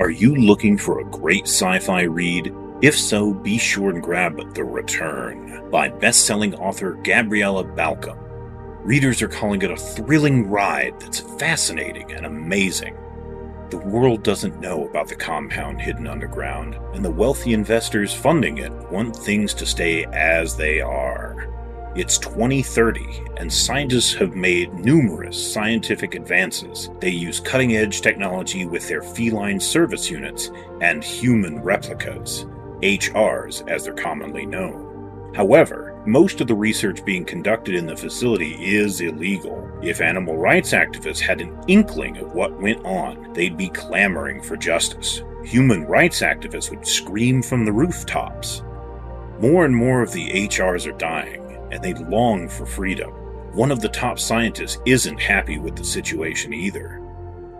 Are you looking for a great sci fi read? If so, be sure and grab The Return by best selling author Gabriella Balcom. Readers are calling it a thrilling ride that's fascinating and amazing. The world doesn't know about the compound hidden underground, and the wealthy investors funding it want things to stay as they are. It's 2030, and scientists have made numerous scientific advances. They use cutting edge technology with their feline service units and human replicas, HRs as they're commonly known. However, most of the research being conducted in the facility is illegal. If animal rights activists had an inkling of what went on, they'd be clamoring for justice. Human rights activists would scream from the rooftops. More and more of the HRs are dying and they long for freedom. One of the top scientists isn't happy with the situation either.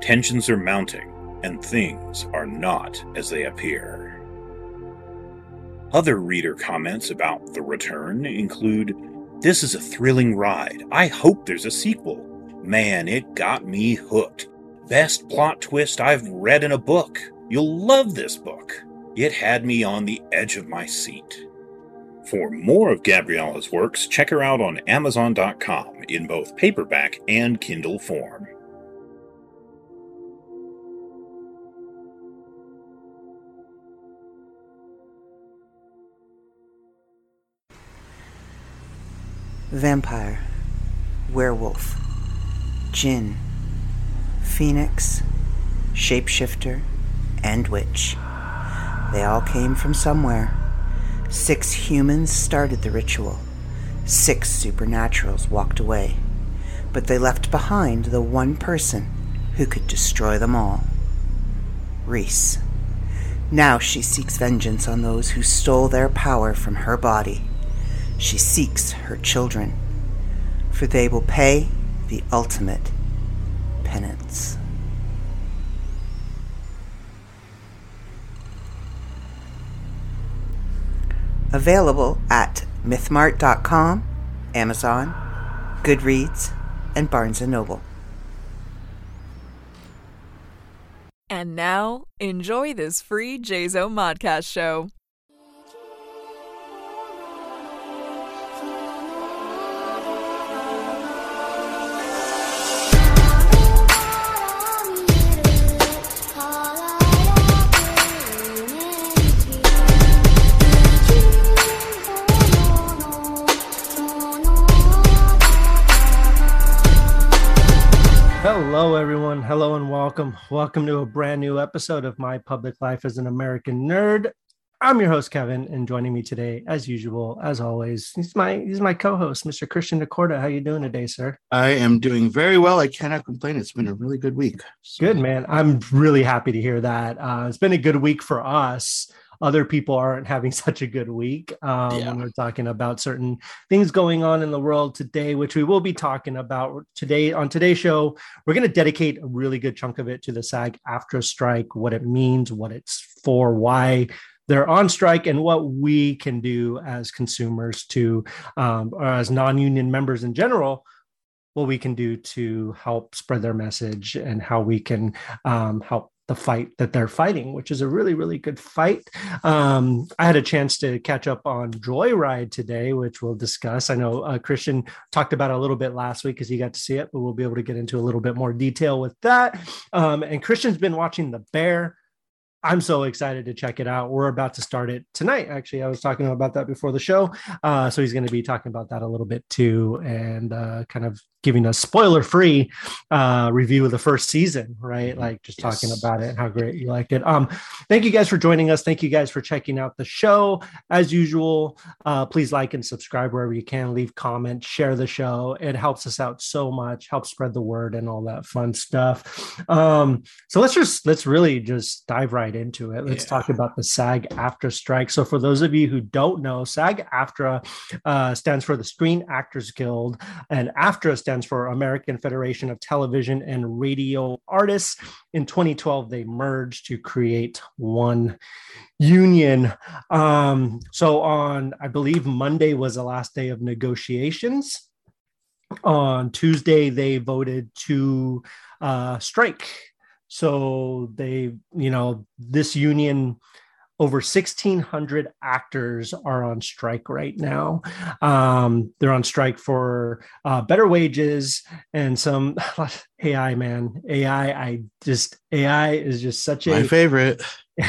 Tensions are mounting, and things are not as they appear. Other reader comments about The Return include This is a thrilling ride. I hope there's a sequel. Man, it got me hooked. Best plot twist I've read in a book. You'll love this book. It had me on the edge of my seat. For more of Gabriella's works, check her out on Amazon.com in both paperback and Kindle form. Vampire, werewolf, jinn, phoenix, shapeshifter, and witch. They all came from somewhere. Six humans started the ritual. Six supernaturals walked away. But they left behind the one person who could destroy them all Reese. Now she seeks vengeance on those who stole their power from her body. She seeks her children, for they will pay the ultimate penance. Available at mythmart.com, Amazon, Goodreads, and Barnes & Noble. And now, enjoy this free JZO Modcast show. Hello, everyone. Hello and welcome. Welcome to a brand new episode of My Public Life as an American Nerd. I'm your host, Kevin, and joining me today, as usual, as always, he's my he's my co-host, Mr. Christian Decorda. How you doing today, sir? I am doing very well. I cannot complain. It's been a really good week. So. Good, man. I'm really happy to hear that. Uh, it's been a good week for us other people aren't having such a good week um, yeah. when we're talking about certain things going on in the world today, which we will be talking about today on today's show. We're going to dedicate a really good chunk of it to the SAG AFTRA strike, what it means, what it's for, why they're on strike and what we can do as consumers to um, or as non-union members in general what we can do to help spread their message and how we can um, help the fight that they're fighting, which is a really, really good fight. Um, I had a chance to catch up on Joyride today, which we'll discuss. I know uh, Christian talked about a little bit last week because he got to see it, but we'll be able to get into a little bit more detail with that. Um, and Christian's been watching The Bear. I'm so excited to check it out. We're about to start it tonight. Actually, I was talking about that before the show. Uh, so he's going to be talking about that a little bit too, and uh, kind of giving a spoiler free uh, review of the first season, right? Mm-hmm. Like just yes. talking about it and how great you liked it. Um, thank you guys for joining us. Thank you guys for checking out the show. As usual, uh, please like and subscribe wherever you can. Leave comments, share the show. It helps us out so much. Helps spread the word and all that fun stuff. Um, so let's just let's really just dive right into it. Let's yeah. talk about the SAG AFTRA strike. So for those of you who don't know, SAG AFTRA uh, stands for the Screen Actors Guild, and AFTRA stands for American Federation of Television and Radio Artists. In 2012, they merged to create one union. Um, so on, I believe Monday was the last day of negotiations. On Tuesday, they voted to uh, strike So they, you know, this union over 1600 actors are on strike right now. Um, they're on strike for uh, better wages and some ai man. Ai i just ai is just such a my favorite.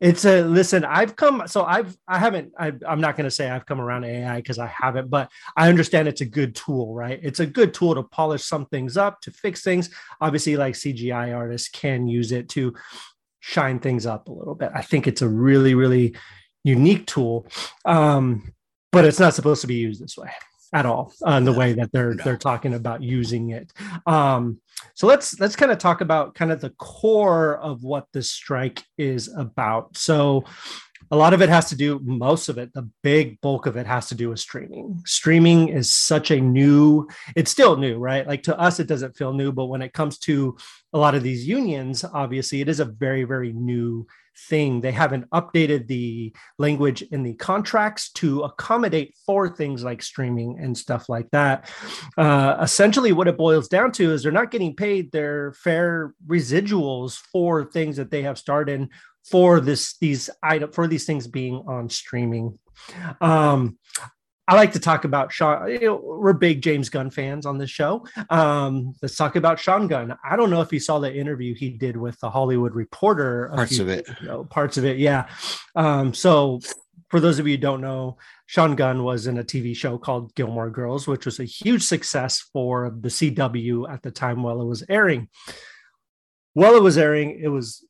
It's a listen i've come so i've i haven't I, i'm not going to say i've come around ai because i haven't but i understand it's a good tool right? It's a good tool to polish some things up to fix things. Obviously like cgi artists can use it to shine things up a little bit. I think it's a really, really unique tool, um, but it's not supposed to be used this way at all uh, in the way that they're no. they're talking about using it. Um, so let's let's kind of talk about kind of the core of what this strike is about. So a lot of it has to do most of it the big bulk of it has to do with streaming. Streaming is such a new it's still new right? Like to us it doesn't feel new but when it comes to a lot of these unions obviously it is a very very new thing. They haven't updated the language in the contracts to accommodate for things like streaming and stuff like that. Uh, essentially what it boils down to is they're not getting paid their fair residuals for things that they have started for this these item for these things being on streaming. Um, I like to talk about Sean. You know, we're big James Gunn fans on this show. Um, let's talk about Sean Gunn. I don't know if you saw the interview he did with the Hollywood Reporter. Parts of it. Know, parts of it, yeah. Um, so, for those of you who don't know, Sean Gunn was in a TV show called Gilmore Girls, which was a huge success for the CW at the time while it was airing. While it was airing, it was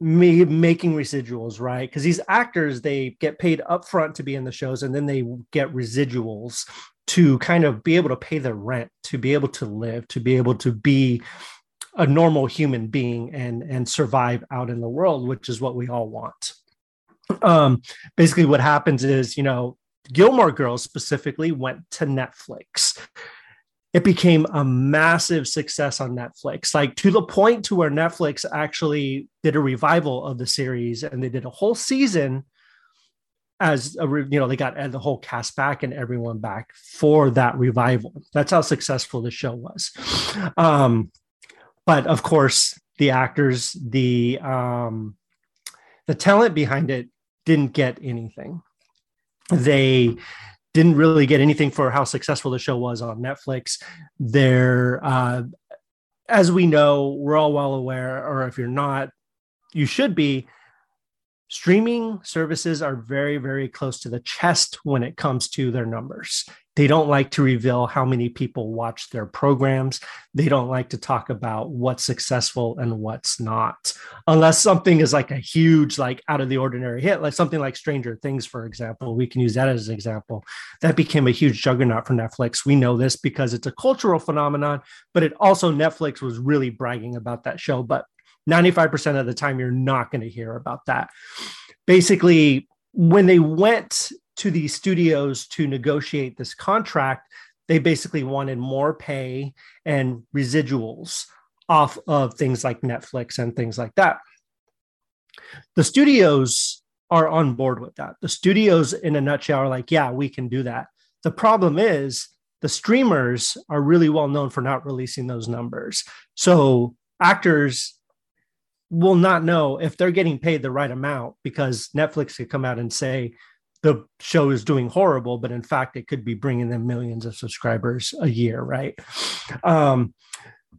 me making residuals, right? Because these actors they get paid upfront to be in the shows, and then they get residuals to kind of be able to pay their rent, to be able to live, to be able to be a normal human being and and survive out in the world, which is what we all want. Um, basically, what happens is, you know, Gilmore Girls specifically went to Netflix it became a massive success on Netflix, like to the point to where Netflix actually did a revival of the series and they did a whole season as a you know they got the whole cast back and everyone back for that revival. That's how successful the show was. Um, but of course, the actors, the um, the talent behind it didn't get anything. They didn't really get anything for how successful the show was on Netflix. There, uh, as we know, we're all well aware, or if you're not, you should be streaming services are very very close to the chest when it comes to their numbers they don't like to reveal how many people watch their programs. They don't like to talk about what's successful and what's not. Unless something is like a huge like out of the ordinary hit like something like stranger things for example we can use that as an example. That became a huge juggernaut for netflix. We know this because it's a cultural phenomenon but it also netflix was really bragging about that show but 95% of the time, you're not going to hear about that. Basically, when they went to the studios to negotiate this contract, they basically wanted more pay and residuals off of things like Netflix and things like that. The studios are on board with that. The studios, in a nutshell, are like, yeah, we can do that. The problem is the streamers are really well known for not releasing those numbers. So actors will not know if they're getting paid the right amount because Netflix could come out and say the show is doing horrible, but in fact, it could be bringing them millions of subscribers a year, right? Um,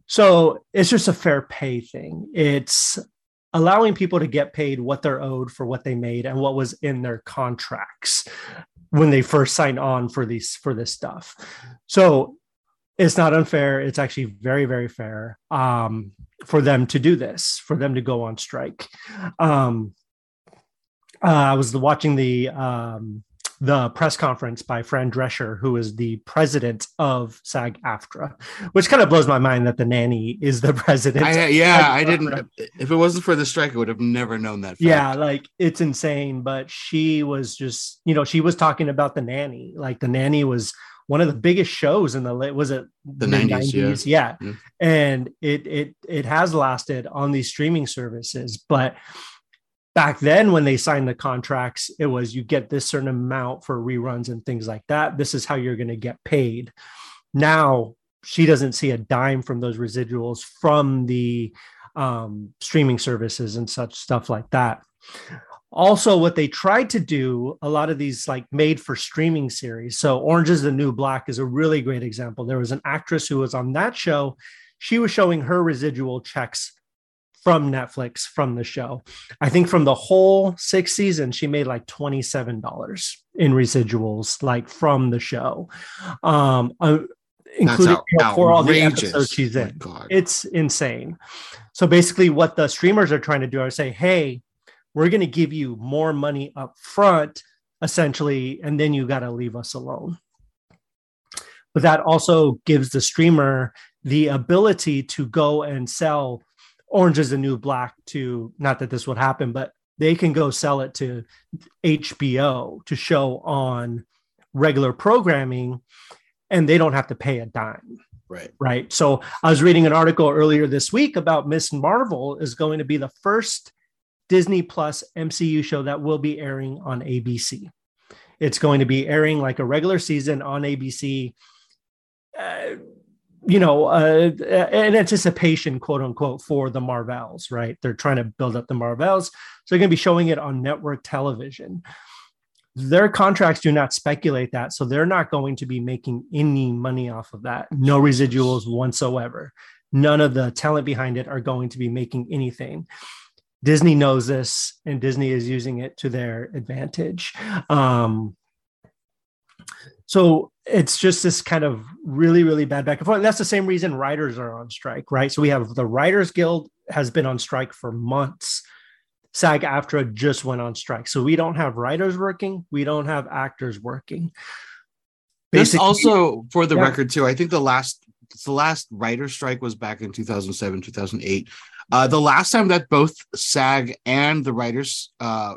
so it's just a fair pay thing. It's allowing people to get paid what they're owed for what they made and what was in their contracts when they first signed on for these for this stuff. So it's not unfair. It's actually very, very fair um, for them to do this, for them to go on strike. Um, uh, I was watching the um, the press conference by Fran Drescher, who is the president of SAG AFTRA, which kind of blows my mind that the nanny is the president. I, yeah, I didn't. If it wasn't for the strike, I would have never known that. Fact. Yeah, like it's insane. But she was just, you know, she was talking about the nanny. Like the nanny was one of the biggest shows in the late was it the 90s, 90s? Yeah. yeah. and it it it has lasted on these streaming services but back then when they signed the contracts it was you get this certain amount for reruns and things like that. This is how you're going to get paid. Now she doesn't see a dime from those residuals from the um, streaming services and such stuff like that. Also what they tried to do a lot of these like made for streaming series. So orange is the new black is a really great example. There was an actress who was on that show. She was showing her residual checks from netflix from the show. I think from the whole six seasons she made like $27 in residuals like from the show. Um uh, including out, for all the episodes she's in. It's insane. So basically what the streamers are trying to do are say hey we're going to give you more money up front essentially and then you got to leave us alone. But that also gives the streamer the ability to go and sell orange is the new black to not that this would happen but they can go sell it to hbo to show on regular programming and they don't have to pay a dime right right so i was reading an article earlier this week about miss marvel is going to be the first Disney Plus MCU show that will be airing on ABC. It's going to be airing like a regular season on ABC. Uh, you know, uh, an anticipation, quote unquote, for the Marvels, right? They're trying to build up the Marvels. So they're going to be showing it on network television. Their contracts do not speculate that. So they're not going to be making any money off of that. No residuals whatsoever. None of the talent behind it are going to be making anything. Disney knows this and Disney is using it to their advantage. Um, so it's just this kind of really, really bad back and forth. And that's the same reason writers are on strike, right? So we have the Writers Guild has been on strike for months. SAG AFTRA just went on strike. So we don't have writers working, we don't have actors working. This also, for the yeah. record, too, I think the last the last writer strike was back in 2007, 2008. Uh, the last time that both SAG and the Writers uh,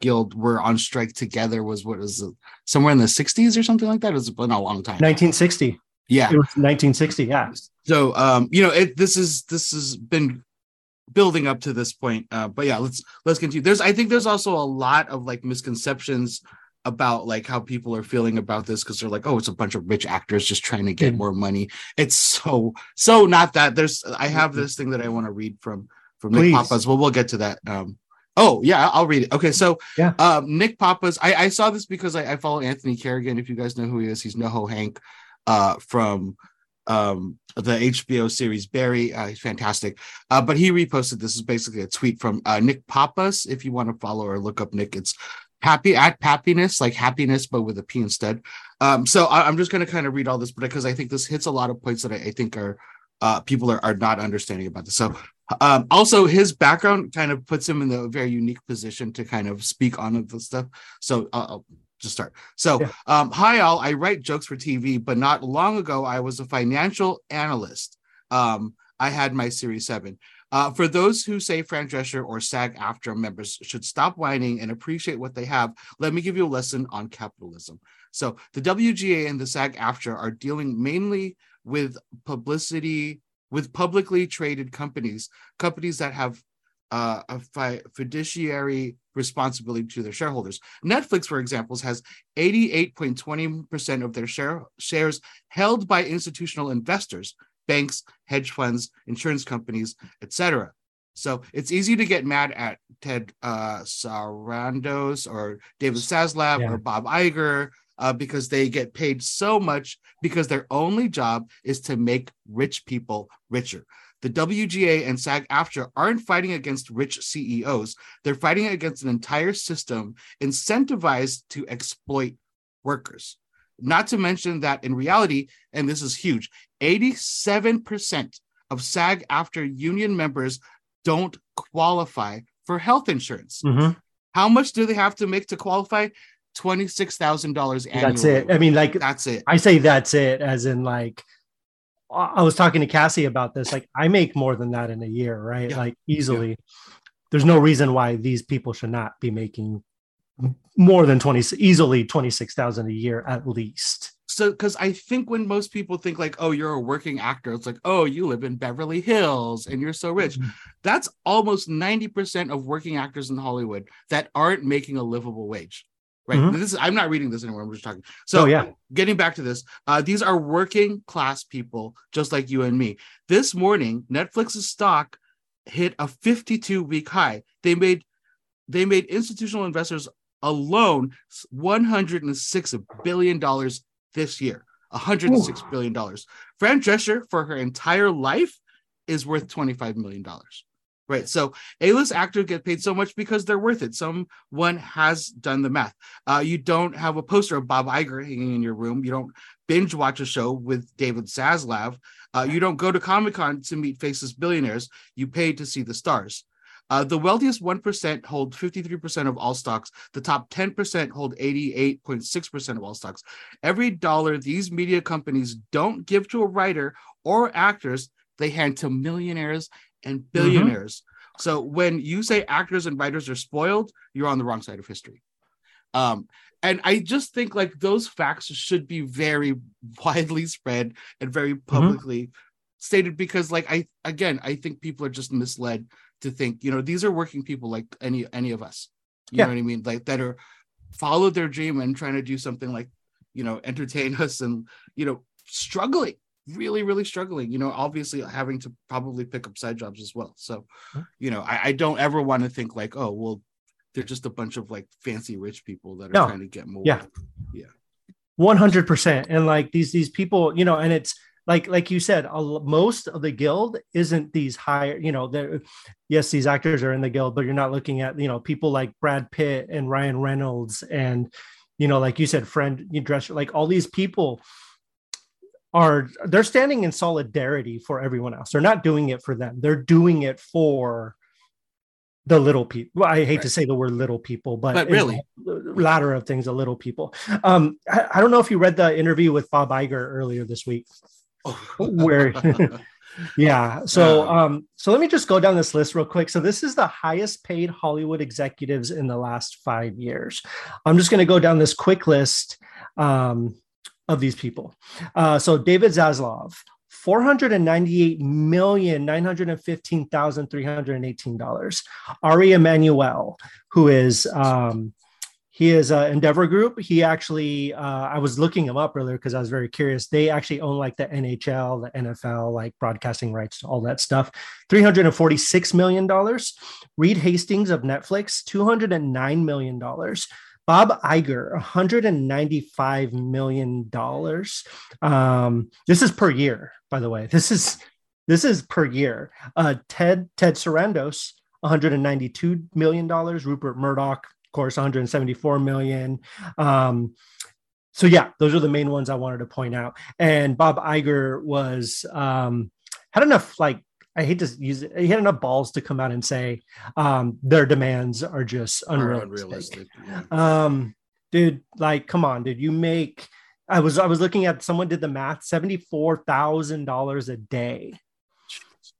Guild were on strike together was what was it, somewhere in the 60s or something like that. It's been a long time. 1960. Yeah, it was 1960. Yeah. So, um, you know, it this is this has been building up to this point. Uh, but yeah, let's let's continue. There's I think there's also a lot of like misconceptions about like how people are feeling about this because they're like, oh, it's a bunch of rich actors just trying to get mm. more money. It's so so not that. There's I have mm-hmm. this thing that I want to read from from Please. Nick Pappas. Well, we'll get to that. Um, oh yeah, I'll read it. Okay, so yeah, um, Nick Pappas. I, I saw this because I, I follow Anthony Carrigan. If you guys know who he is, he's NoHo Hank uh, from um the HBO series Barry. Uh, he's fantastic. Uh, but he reposted this is basically a tweet from uh, Nick Pappas. If you want to follow or look up Nick, it's happy at happiness, like happiness, but with a P instead. Um, so I, am just going to kind of read all this, but because I think this hits a lot of points that I, I think are uh, people are, are not understanding about this. So um, also his background kind of puts him in a very unique position to kind of speak on the stuff. So I'll, I'll just start. So yeah. um, hi all, I write jokes for TV, but not long ago I was a financial analyst. Um, I had my Series Seven. Uh, for those who say Fran Drescher or SAG AFTRA members should stop whining and appreciate what they have, let me give you a lesson on capitalism. So the WGA and the SAG AFTRA are dealing mainly with publicity, with publicly traded companies, companies that have uh, a fi- fiduciary responsibility to their shareholders. Netflix, for example, has 88.20% of their share- shares held by institutional investors, banks, hedge funds, insurance companies, etc. So it's easy to get mad at Ted uh, Sarandos or David Zaslav yeah. or Bob Iger uh, because they get paid so much because their only job is to make rich people richer. The WGA and SAG AFTRA aren't fighting against rich CEOs. They're fighting against an entire system incentivized to exploit workers. Not to mention that in reality, and this is huge, 87% of SAG AFTRA union members don't qualify for health insurance. Mm-hmm. How much do they have to make to qualify? $26,000 annually. That's it. I mean, like, that's it. I say that's it, as in, like, I was talking to Cassie about this. Like, I make more than that in a year, right? Yeah. Like, easily. Yeah. There's no reason why these people should not be making more than 20 easily 26,000 a year at least. So cuz I think when most people think like oh you're a working actor it's like oh you live in Beverly Hills and you're so rich. Mm-hmm. That's almost 90% of working actors in Hollywood that aren't making a livable wage. Right. Mm-hmm. This is I'm not reading this anymore. I'm just talking. So oh, yeah. getting back to this, uh, these are working class people just like you and me. This morning, Netflix's stock hit a 52 week high. They made they made institutional investors alone 106 billion dollars this year. 106 Ooh. billion dollars. Fran Drescher for her entire life is worth 25 million dollars. Right. So A-list actors get paid so much because they're worth it. Someone has done the math. Uh, you don't have a poster of Bob Iger hanging in your room. You don't binge watch a show with David Zaslav. Uh, you don't go to Comic Con to meet faceless billionaires. You pay to see the stars. Uh, the wealthiest 1% hold 53% of all stocks. The top 10% hold 88.6% of all stocks. Every dollar these media companies don't give to a writer or actors, they hand to millionaires and mm-hmm. billionaires. Mm-hmm. So when you say actors and writers are spoiled, you're on the wrong side of history. Um, and I just think like those facts should be very widely spread and very mm-hmm. publicly mm-hmm. stated because like I again I think people are just misled to think you know these are working people like any any of us you yeah. know what I mean like that are followed their dream and trying to do something like you know entertain us and you know struggling really really struggling you know obviously having to probably pick up side jobs as well so you know I, I don't ever want to think like oh well they're just a bunch of like fancy rich people that are no. trying to get more. Yeah. Yeah. 100%. And like these, these people, you know, and it's, like like you said most of the guild isn't these higher you know there yes these actors are in the guild but you're not looking at you know people like brad pitt and ryan reynolds and you know like you said Fran Drescher like all these people are they're standing in solidarity for everyone else they're not doing it for them they're doing it for the little people. Well, I hate right. to say the word little people, but, but really, ladder of things, a little people. Um, I, I, don't know if you read the interview with Bob Iger earlier this week. Where, yeah. So, um, so let me just go down this list real quick. So this is the highest paid Hollywood executives in the last five years. I'm just going to go down this quick list. Um, of these people. Uh, so David Zaslav, four hundred and ninety-eight million nine hundred and fifteen thousand three hundred and eighteen dollars. Ari Emanuel, who is um, he is an Endeavor Group. He actually, uh, I was looking him up earlier because I was very curious. They actually own like the NHL, the NFL, like broadcasting rights, all that stuff. Three hundred and forty-six million dollars. Reed Hastings of Netflix, two hundred and nine million dollars. Bob Iger, $195 million. Um, this is per year, by the way. This is this is per year. Uh, Ted Ted Sarandos, $192 million. Rupert Murdoch, course, 174 million. Um, so yeah, those are the main ones I wanted to point out. And Bob Iger was um, had enough like I hate to use it. He had enough balls to come out and say um, their demands are just unrealistic. unrealistic um, dude, like, come on, dude. You make. I was I was looking at someone did the math. Seventy four thousand dollars a day.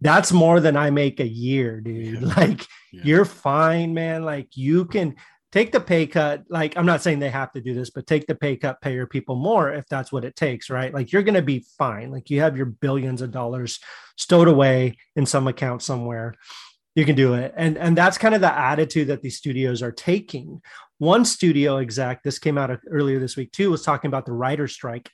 That's more than I make a year, dude. Yeah. Like, yeah. you're fine, man. Like, you can take the pay cut. Like, I'm not saying they have to do this, but take the pay cut, pay your people more if that's what it takes, right? Like, you're going to be fine. Like, you have your billions of dollars stowed away in some account somewhere. You can do it. And, and that's kind of the attitude that these studios are taking. One studio exec, this came out earlier this week too, was talking about the writer's strike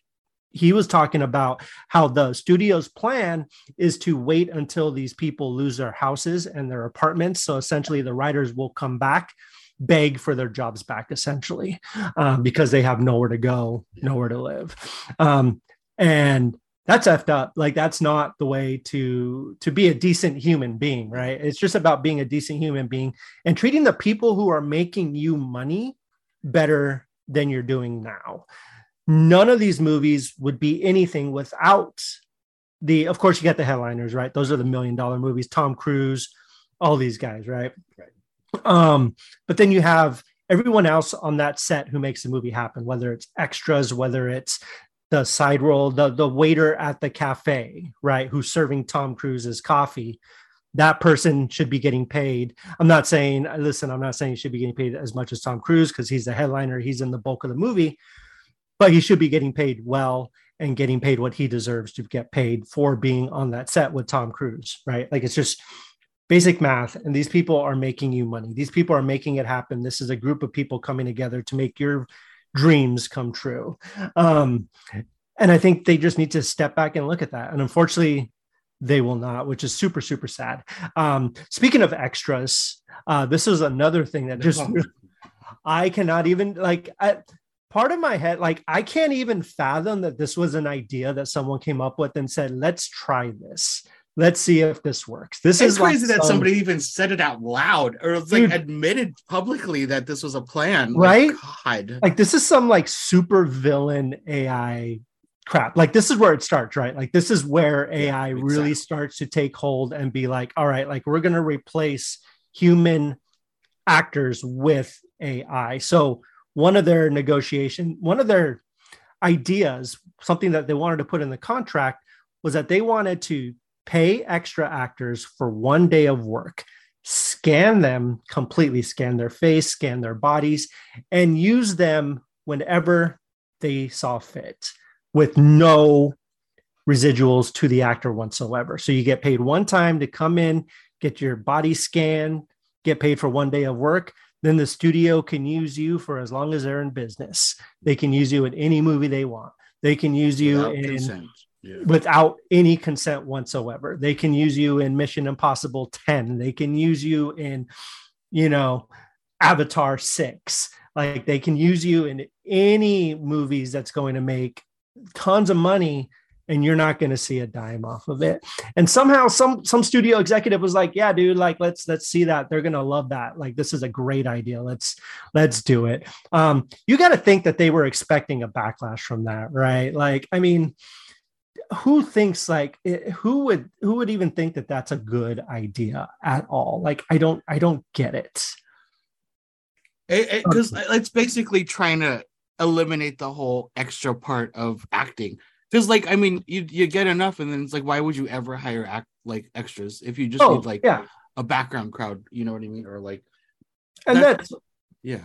he was talking about how the studio's plan is to wait until these people lose their houses and their apartments. So essentially, the writers will come back beg for their jobs back essentially um, because they have nowhere to go nowhere to live. Um, and that's effed up. Like that's not the way to to be a decent human being right? It's just about being a decent human being and treating the people who are making you money better than you're doing now. None of these movies would be anything without the of course you got the headliners right? Those are the million dollar movies tom cruise all these guys right? Right um, but then you have everyone else on that set who makes the movie happen, whether it's extras, whether it's the side role, the the waiter at the cafe, right, who's serving Tom Cruise's coffee. That person should be getting paid. I'm not saying, listen, I'm not saying he should be getting paid as much as Tom Cruise because he's the headliner, he's in the bulk of the movie, but he should be getting paid well and getting paid what he deserves to get paid for being on that set with Tom Cruise, right? Like it's just basic math and these people are making you money these people are making it happen this is a group of people coming together to make your dreams come true um, and i think they just need to step back and look at that and unfortunately they will not, which is super, super sad. Um, speaking of extras, uh, this is another thing that just I cannot even like I, part of my head, like I can't even fathom that this was an idea that someone came up with and said, let's try this. Let's see if this works. This it's is crazy like that some- somebody even said it out loud or it's like Dude. admitted publicly that this was a plan. Like, Right? God. like this is some like super villain AI crap. Like this is where it starts, right? Like this is where AI really exactly. starts to take hold and be like, all right, like we're gonna replace human actors with AI. So one of their negotiation, one of their ideas, something that they wanted to put in the contract was that they wanted to pay extra actors for one day of work, scan them completely, scan their face, scan their bodies, and use them whenever they saw fit with no residuals to the actor whatsoever. So you get paid one time to come in, get your body scanned, get paid for one day of work. Then the studio can use you for as long as they're in business. They can use you in any movie they want. They can use you Without in consent. Yeah. without any consent whatsoever. They can use you in Mission Impossible 10. They can use you in, you know, Avatar 6. Like they can use you in any movies that's going to make tons of money and you're not going to see a dime off of it. And somehow some some studio executive was like, "Yeah, dude, like let's let's see that. They're going to love that. Like this is a great idea. Let's let's do it." Um you got to think that they were expecting a backlash from that, right? Like I mean, who thinks like it, who would who would even think that that's a good idea at all? Like i don't i don't get it. Because it's basically trying to eliminate the whole extra part of acting. Because like i mean you you get enough and then it's like why would you ever hire act like extras if you just oh need like yeah. a background crowd you know what i mean? Or like and that- that's yeah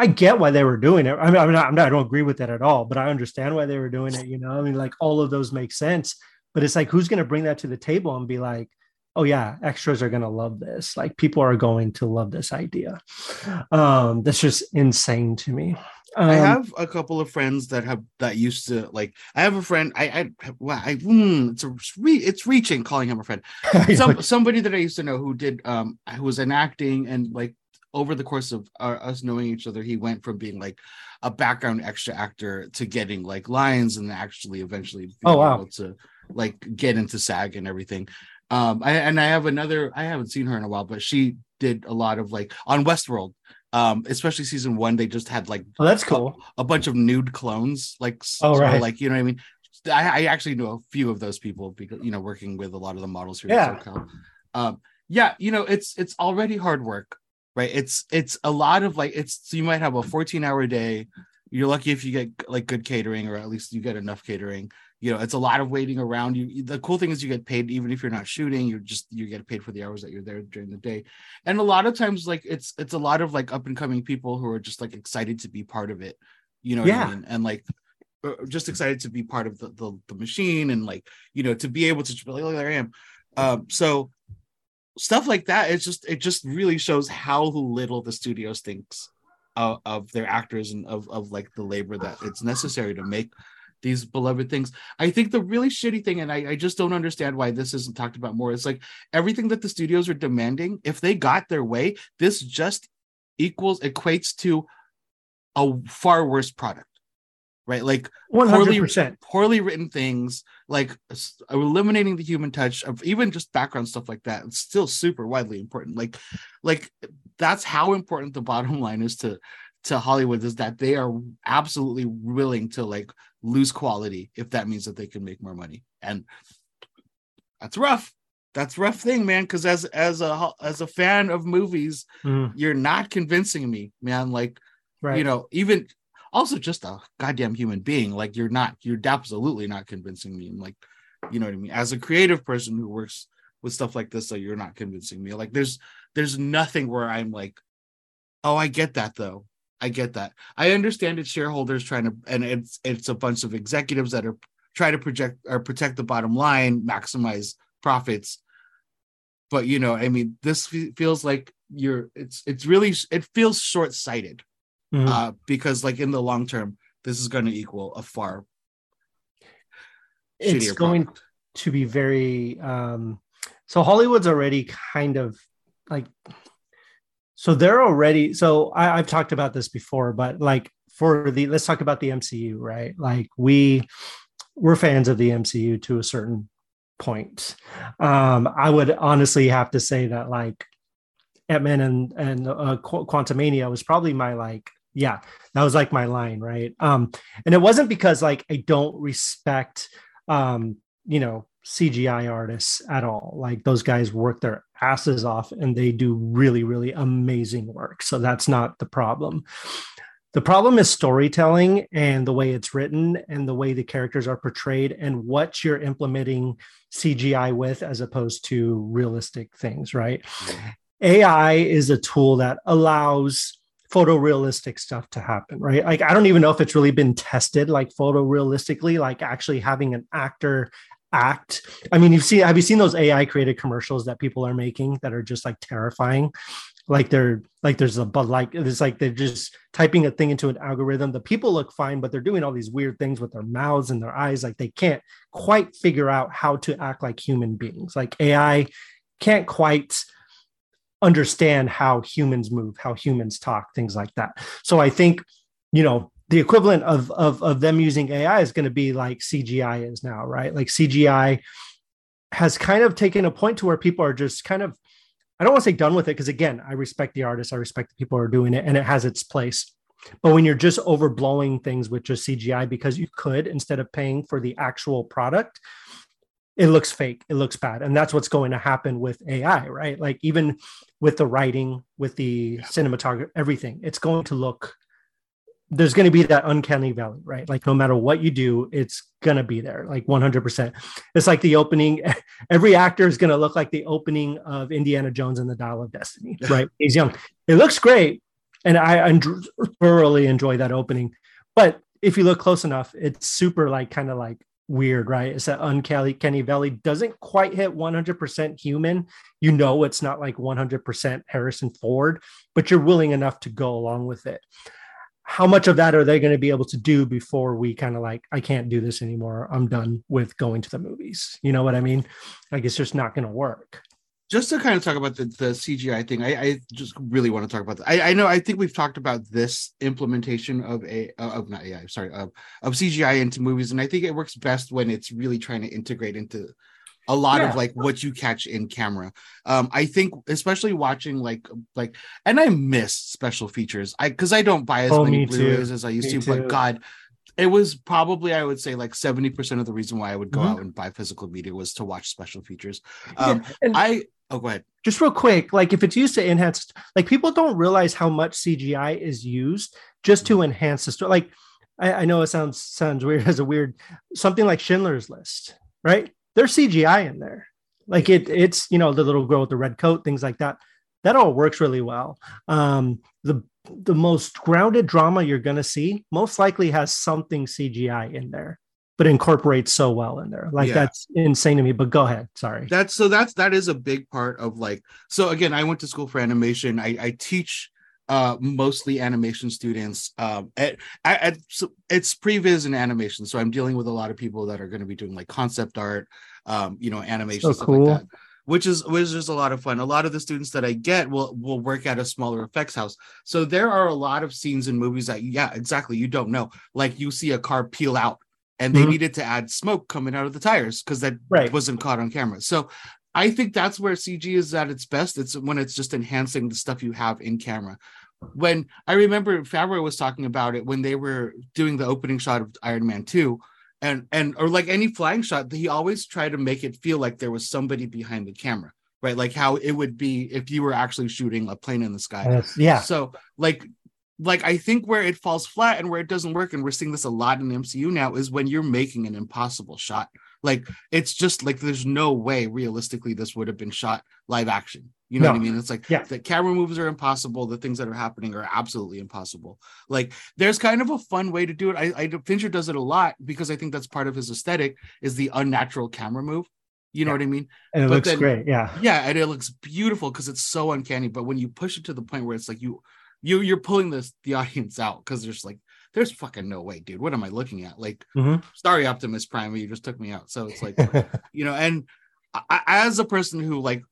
i get why they were doing it i mean i'm not, I'm not i don't agree with that at all but i understand why they were doing it you know i mean like all of those make sense but it's like who's going to bring that to the table and be like oh yeah extras are going to love this like people are going to love this idea um that's just insane to me um, I have a couple of friends that have that used to like. I have a friend. I I wow. I mm, it's a re, it's reaching calling him a friend. Some somebody that I used to know who did um who was in acting and like over the course of uh, us knowing each other, he went from being like a background extra actor to getting like lines and actually eventually being Oh, wow. able to like get into SAG and everything. Um, I, and I have another. I haven't seen her in a while, but she did a lot of like on Westworld. Um, especially season one, they just had like oh that's cool a bunch of nude clones like Oh, so, right. like you know what i mean I, I actually know a few of those people because you know working with a lot of the models here Yeah. um yeah you know it's it's already hard work right? It's it's a lot of like it's so you might have a 14 hour day. You're lucky if you get like good catering or at least you get enough catering. You know it's a lot of waiting around you. The cool thing is you get paid even if you're not shooting you're just you get paid for the hours that you're there during the day. And a lot of times like it's it's a lot of like up and coming people who are just like excited to be part of it. You know Yeah. i mean? And like uh, just excited to be part of the, the the machine and like you know to be able to just be like there i am. Um so stuff like that it's just it just really shows how little the studios thinks of, of their actors and of, of like the labor that it's necessary to make these beloved things. I think the really shitty thing and I, I just don't understand why this isn't talked about more it's like everything that the studios are demanding if they got their way this just equals equates to a far worse product right? Like poorly 100% poorly written things like eliminating the human touch of even just background stuff like that it's still super widely important. Like like that's how important the bottom line is to to hollywood is that they are absolutely willing to like lose quality if that means that they can make more money. And that's rough. That's a rough thing man because as as a as a fan of movies Mhm, you're not convincing me man. Like right. you know even also just a goddamn human being. Like you're not you're absolutely not convincing me. And like you know what i mean? As a creative person who works with stuff like this so you're not convincing me. Like there's there's nothing where i'm like oh i get that though. I get that. I understand it's shareholders trying to and it's it's a bunch of executives that are try to project or protect the bottom line maximize profits. But you know i mean this feels like you're it's it's really it feels short-sighted Mhm. uh, because like in the long term, this is going to equal a far it's going product. to be very um so Hollywood's already kind of like so they're already so I, I've talked about this before, but like for the let's talk about the MCU, right? Like we we're fans of the MCU to a certain point. Um, I would honestly have to say that like Ant-Man and and uh, Quantumania was probably my like yeah that was like my line right um and it wasn't because like I don't respect um you know CGI artists at all. Like those guys work their asses off and they do really, really amazing work. So that's not the problem. The problem is storytelling and the way it's written and the way the characters are portrayed and what you're implementing CGI with as opposed to realistic things, right? AI is a tool that allows photorealistic stuff to happen, right? Like I don't even know if it's really been tested like photorealistically, like actually having an actor act. I mean, you've seen have you seen those AI created commercials that people are making that are just like terrifying? Like they're like there's a but like it's like they're just typing a thing into an algorithm. The people look fine, but they're doing all these weird things with their mouths and their eyes. Like they can't quite figure out how to act like human beings. Like AI can't quite understand how humans move, how humans talk, things like that. So I think, you know, the equivalent of, of, of them using AI is going to be like CGI is now, right? Like CGI has kind of taken a point to where people are just kind of, I don't want to say done with it because again, I respect the artists, I respect the people who are doing it, and it has its place. But when you're just overblowing things with just CGI because you could instead of paying for the actual product, it looks fake, it looks bad, and that's what's going to happen with AI, right? Like even with the writing, with the cinematography, everything, it's going to look there's going to be that uncanny valley, right? Like no matter what you do, it's going to be there, like 100%. It's like the opening. Every actor is going to look like the opening of Indiana Jones and the Dial of Destiny, right? He's young. It looks great, and I, I thoroughly enjoy that opening. But if you look close enough, it's super like kind of like weird, right? It's that uncanny Kenny Valley doesn't quite hit 100% human. You know, it's not like 100% Harrison Ford, but you're willing enough to go along with it. How much of that are they going to be able to do before we kind of like i can't do this anymore. I'm done with going to the movies. You know what i mean? Like it's just not going to work just to kind of talk about the, the cgi thing I, I just really want to talk about that I, I know i think we've talked about this implementation of a of not ai sorry of, of cgi into movies and i think it works best when it's really trying to integrate into a lot yeah. of like what you catch in camera. Um, I think especially watching like like and I miss special features. I because I don't buy as oh, many Blu-rays as I used me to, too. but God, it was probably I would say like 70% of the reason why I would go mm-hmm. out and buy physical media was to watch special features. Um yeah, I oh go ahead. Just real quick, like if it's used to enhance like people don't realize how much CGI is used just to enhance the story. Like I, I know it sounds sounds weird as a weird something like Schindler's List, right? there's CGI in there. Like it, it's you know the little girl with the red coat, things like that. That all works really well. Um, the the most grounded drama you're gonna see most likely has something CGI in there, but incorporates so well in there. Like yeah. that's insane to me. But go ahead. Sorry. That's so that's that is a big part of like so again, I went to school for animation. I, I teach uh, mostly animation students. Um, at, at, at so it's previs and animation, so I'm dealing with a lot of people that are going to be doing like concept art, um, you know, animation so stuff cool. like that. Which is which is a lot of fun. A lot of the students that I get will will work at a smaller effects house. So there are a lot of scenes in movies that yeah, exactly, you don't know. Like you see a car peel out and they mm-hmm. needed to add smoke coming out of the tires because that right. wasn't caught on camera. So I think that's where CG is at its best. It's when it's just enhancing the stuff you have in camera when I remember Favreau was talking about it when they were doing the opening shot of Iron Man 2 and and or like any flying shot he always tried to make it feel like there was somebody behind the camera right? Like how it would be if you were actually shooting a plane in the sky. Yeah. So like like I think where it falls flat and where it doesn't work and we're seeing this a lot in the MCU now is when you're making an impossible shot. Like it's just like there's no way realistically this would have been shot live action you know no. what I mean? It's like yeah. the camera moves are impossible. The things that are happening are absolutely impossible. Like there's kind of a fun way to do it. I, I Fincher does it a lot because I think that's part of his aesthetic is the unnatural camera move. You know yeah. what I mean? And it but looks then, great. Yeah. Yeah, and it looks beautiful because it's so uncanny. But when you push it to the point where it's like you you you're pulling this the audience out because there's like there's fucking no way, dude. What am I looking at? Like, Mhm. sorry, Optimus Prime, you just took me out. So it's like, you know, and I, as a person who like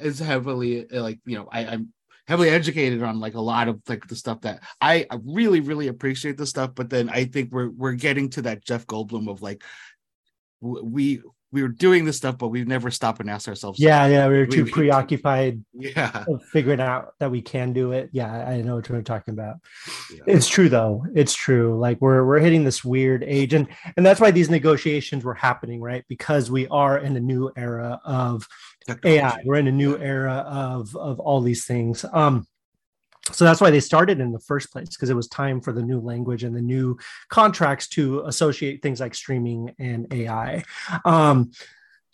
is heavily uh, like, you know, I, I'm heavily educated on like a lot of like the stuff that I, really, really appreciate the stuff. But then I think we're we're getting to that Jeff Goldblum of like we we were doing this stuff, but we've never stopped and asked ourselves, yeah, yeah, we were too we- preoccupied yeah, of figuring out that we can do it. Yeah, I know what you're talking about. Yeah. It's true though. It's true. Like we're we're hitting this weird age, and and that's why these negotiations were happening, right? Because we are in a new era of AI. We're in a new era of of all these things. Um, so that's why they started in the first place because it was time for the new language and the new contracts to associate things like streaming and AI. Um,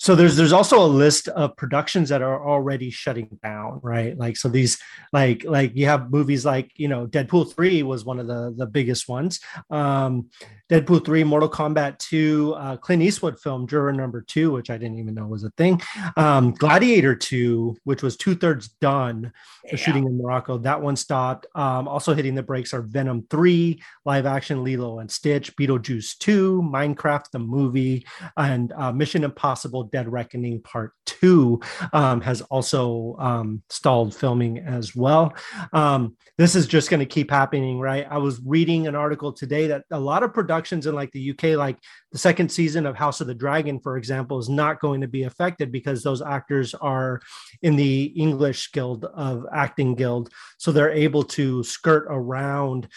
so there's there's also a list of productions that are already shutting down, right? Like so these like like you have movies like you know Deadpool three was one of the the biggest ones. Um, Deadpool three, Mortal Kombat two, uh, Clint Eastwood film Juror Number two, which I didn't even know was a thing. Um, Gladiator two, which was two thirds done, the shooting in Morocco. That one stopped. Um, also hitting the brakes are Venom 3, live action Lilo and Stitch, Beetlejuice 2, Minecraft the movie, and uh, Mission Impossible Dead Reckoning Part 2 um, has also um, stalled filming as well. Um, this is just going to keep happening, right? I was reading an article today that a lot of productions in like the UK, like the second season of House of the Dragon, for example, is not going to be affected because those actors are in the English Guild of Acting Guild, so they're able to skirt around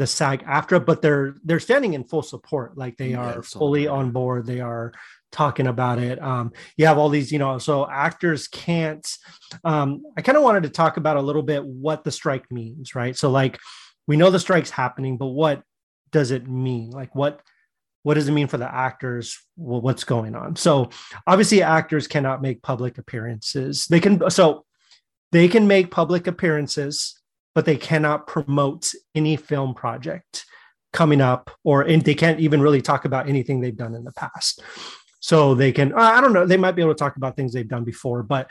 the SAG AFTRA, but they're they're standing in full support, like they are it's fully right. on board. They are talking about it. Um, you have all these, you know, so actors can't. Um, I kind of wanted to talk about a little bit what the strike means, right? So like we know the strike's happening, but what does it mean? Like what what does it mean for the actors? Well, what's going on? So obviously actors cannot make public appearances. They can so they can make public appearances, but they cannot promote any film project coming up, or and they can't even really talk about anything they've done in the past. So they can, I don't know, they might be able to talk about things they've done before, but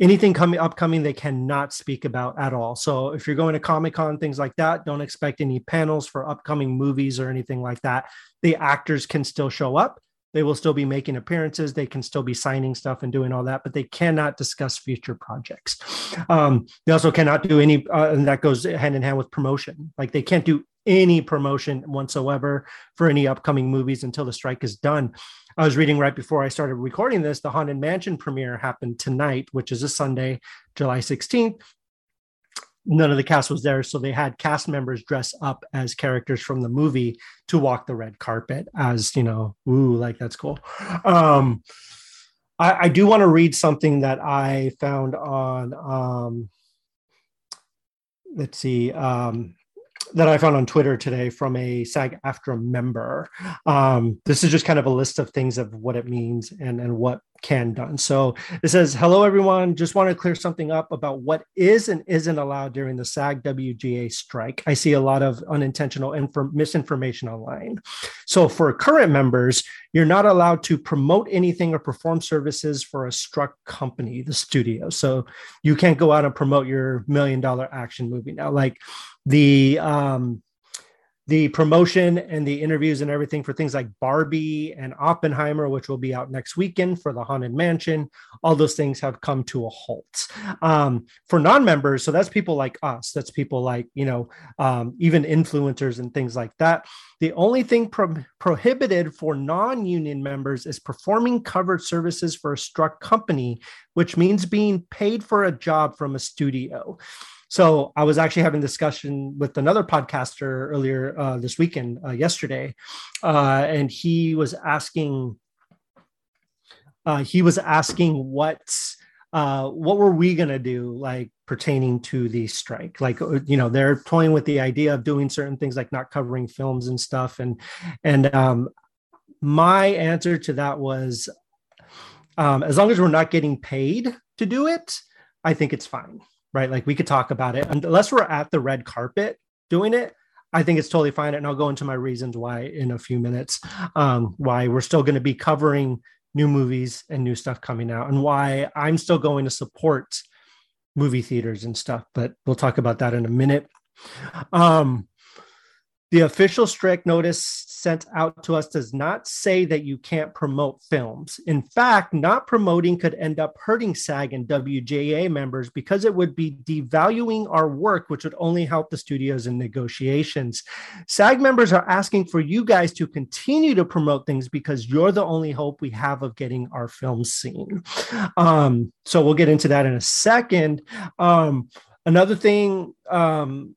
anything coming upcoming they cannot speak about at all. So if you're going to Comic Con, things like that, don't expect any panels for upcoming movies or anything like that. The actors can still show up. They will still be making appearances. They can still be signing stuff and doing all that, but they cannot discuss future projects. Um, they also cannot do any, uh, and that goes hand in hand with promotion. Like they can't do any promotion whatsoever for any upcoming movies until the strike is done. I was reading right before I started recording this, the Haunted Mansion premiere happened tonight, which is a Sunday, July 16th. None of the cast was there, so they had cast members dress up as characters from the movie to walk the red carpet as, you know, ooh, like that's cool. Um, I, I do want to read something that I found on, um, let's see, um, that I found on Twitter today from a SAG AFTRA member. Um, this is just kind of a list of things of what it means and, and what can done. So it says, Hello, everyone. Just want to clear something up about what is and isn't allowed during the SAG WGA strike. I see a lot of unintentional infor- misinformation online. So for current members, you're not allowed to promote anything or perform services for a struck company, the studio. So you can't go out and promote your million dollar action movie now. Like the um the promotion and the interviews and everything for things like Barbie and Oppenheimer, which will be out next weekend for the Haunted Mansion, all those things have come to a halt. Um, for non-members, so that's people like us, that's people like you know, um, even influencers and things like that. The only thing pro- prohibited for non-union members is performing covered services for a struck company, which means being paid for a job from a studio. So I was actually having a discussion with another podcaster earlier uh, this weekend, uh, yesterday, uh, and he was asking, uh, he was asking what, uh, what were we gonna do, like pertaining to the strike? Like, uh, you know, they're toying with the idea of doing certain things, like not covering films and stuff, and and um, my answer to that was, um, as long as we're not getting paid to do it, I think it's fine right? Like we could talk about it unless we're at the red carpet doing it. I think it's totally fine. And I'll go into my reasons why in a few minutes, um, why we're still going to be covering new movies and new stuff coming out and why I'm still going to support movie theaters and stuff. But we'll talk about that in a minute. Um, The official strike notice sent out to us does not say that you can't promote films. In fact, not promoting could end up hurting SAG and WGA members because it would be devaluing our work, which would only help the studios in negotiations. SAG members are asking for you guys to continue to promote things because you're the only hope we have of getting our films seen. Um, so we'll get into that in a second. Um, another thing um,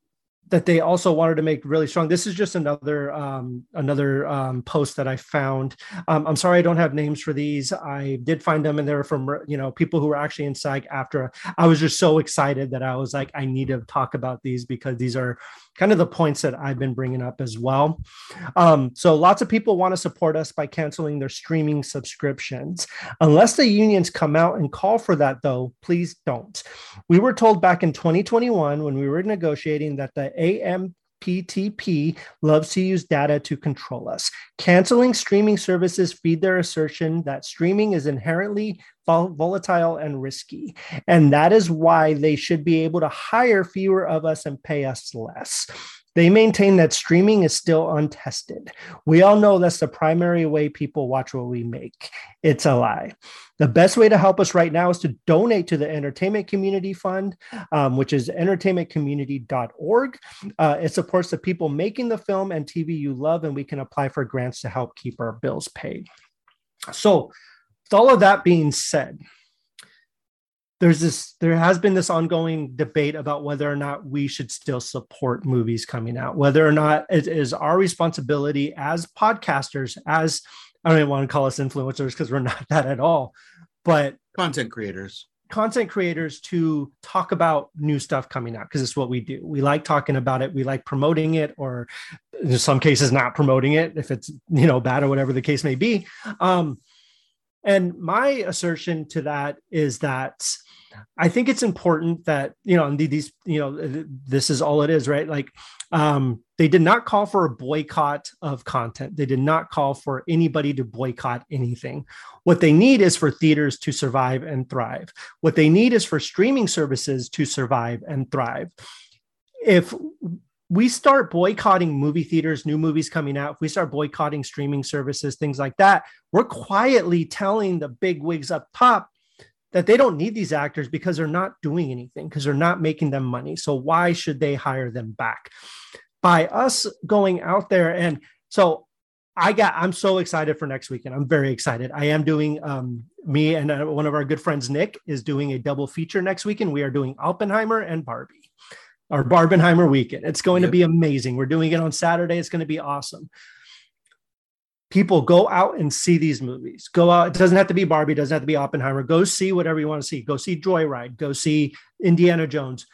that they also wanted to make really strong. This is just another um, another um, post that I found. Um, I'm sorry I don't have names for these. I did find them, and they were from you know people who were actually in SAG AFTRA. I was just so excited that I was like, I need to talk about these because these are kind of the points that I've been bringing up as well. Um, so lots of people want to support us by canceling their streaming subscriptions. Unless the unions come out and call for that, though, please don't. We were told back in 2021 when we were negotiating that the AMPTP loves to use data to control us. Canceling streaming services feed their assertion that streaming is inherently volatile and risky. And that is why they should be able to hire fewer of us and pay us less. They maintain that streaming is still untested. We all know that's the primary way people watch what we make. It's a lie. The best way to help us right now is to donate to the Entertainment Community Fund, um, which is entertainmentcommunity.org. Uh, it supports the people making the film and TV you love, and we can apply for grants to help keep our bills paid. So, with all of that being said, there's this there has been this ongoing debate about whether or not we should still support movies coming out whether or not it is our responsibility as podcasters as i don't even want to call us influencers because we're not that at all but content creators. content creators to talk about new stuff coming out because it's what we do. We like talking about it. We like promoting it or in some cases not promoting it if it's you know bad or whatever the case may be. Um and my assertion to that is that I think it's important that you know these you know this is all it is, right? Like um, they did not call for a boycott of content. They did not call for anybody to boycott anything. What they need is for theaters to survive and thrive. What they need is for streaming services to survive and thrive. If we start boycotting movie theaters, new movies coming out, if we start boycotting streaming services, things like that, we're quietly telling the big wigs up top that they don't need these actors because they're not doing anything, because they're not making them money. So why should they hire them back? By us going out there and so I got I'm so excited for next weekend. I'm very excited. I am doing um me and uh, one of our good friends Nick is doing a double feature next weekend. We are doing Oppenheimer and Barbie our Barbenheimer weekend. It's going yep. to be amazing. We're doing it on Saturday. It's going to be awesome. People go out and see these movies. Go out. It doesn't have to be Barbie. It doesn't have to be Oppenheimer. Go see whatever you want to see. Go see Joyride. Go see Indiana Jones.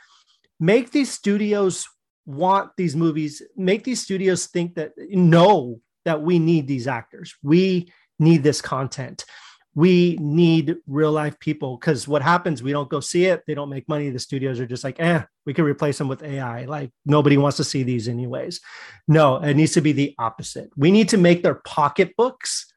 Make these studios want these movies. Make these studios think that know that we need these actors. We need this content we need real life people because what happens we don't go see it they don't make money the studios are just like eh we can replace them with ai like nobody wants to see these anyways. No it needs to be the opposite. We need to make their pocketbooks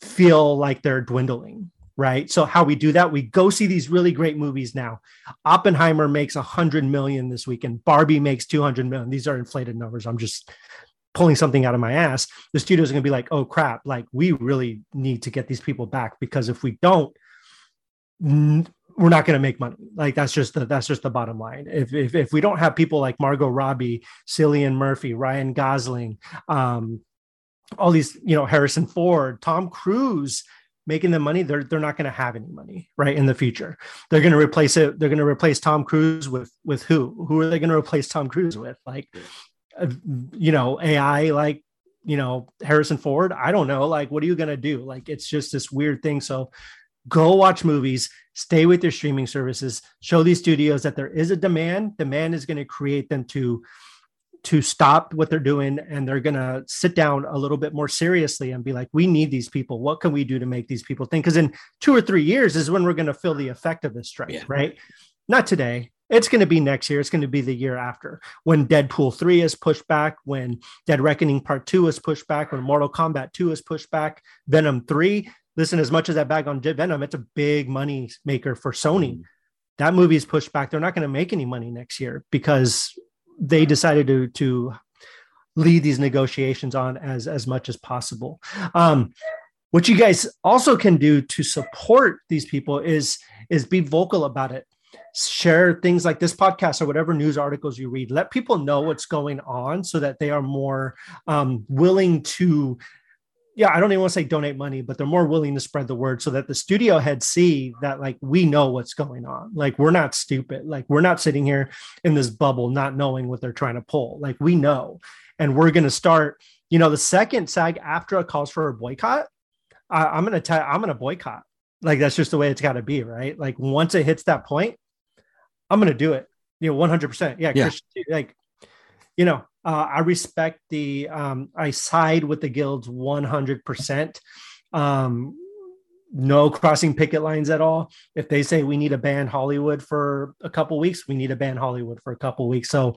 feel like they're dwindling right? So how we do that we go see these really great movies now. Oppenheimer makes 100 million this weekend barbie makes 200 million. These are inflated numbers. I'm just pulling something out of my ass, the studios are going to be like, oh crap, like we really need to get these people back because if we don't, n- we're not going to make money. Like that's just the that's just the bottom line. If if, if we don't have people like Margot Robbie, Cillian Murphy, Ryan Gosling, um, all these you know Harrison Ford, Tom Cruise making the money, they're they're not going to have any money right in the future. They're going to replace it. They're going to replace Tom Cruise with with who? Who are they going to replace Tom Cruise with? Like Uh, you know, AI like, you know, Harrison Ford. I don't know. Like, what are you going to do? Like, it's just this weird thing. So go watch movies, stay with your streaming services, show these studios that there is a demand. Demand is going to create them to to stop what they're doing and they're going to sit down a little bit more seriously and be like we need these people what can we do to make these people think because in two or three years is when we're going to feel the effect of this strike yeah. right not today it's going to be next year. It's going to be the year after when Deadpool 3 is pushed back, when Dead Reckoning Part 2 is pushed back, when Mortal Kombat 2 is pushed back, Venom 3. Listen, as much as that bag on Venom, it's a big money maker for Sony. Mm. That movie is pushed back. They're not going to make any money next year because they decided to, to lead these negotiations on as as much as possible. Um, what you guys also can do to support these people is is be vocal about it share things like this podcast or whatever news articles you read. Let people know what's going on so that they are more um, willing to yeah i don't even want to say donate money but they're more willing to spread the word so that the studio heads see that like we know what's going on. Like we're not stupid. Like we're not sitting here in this bubble not knowing what they're trying to pull. Like we know. And we're going to start you know the second SAG AFTRA calls for a boycott I, am going to tell i'm going to boycott. Like that's just the way it's got to be right? Like once it hits that point i'm going to do it. You know 100% yeah, yeah. like you know uh, i respect the um, i side with the guilds 100% um, no crossing picket lines at all. If they say we need to ban hollywood for a couple weeks we need to ban hollywood for a couple weeks. So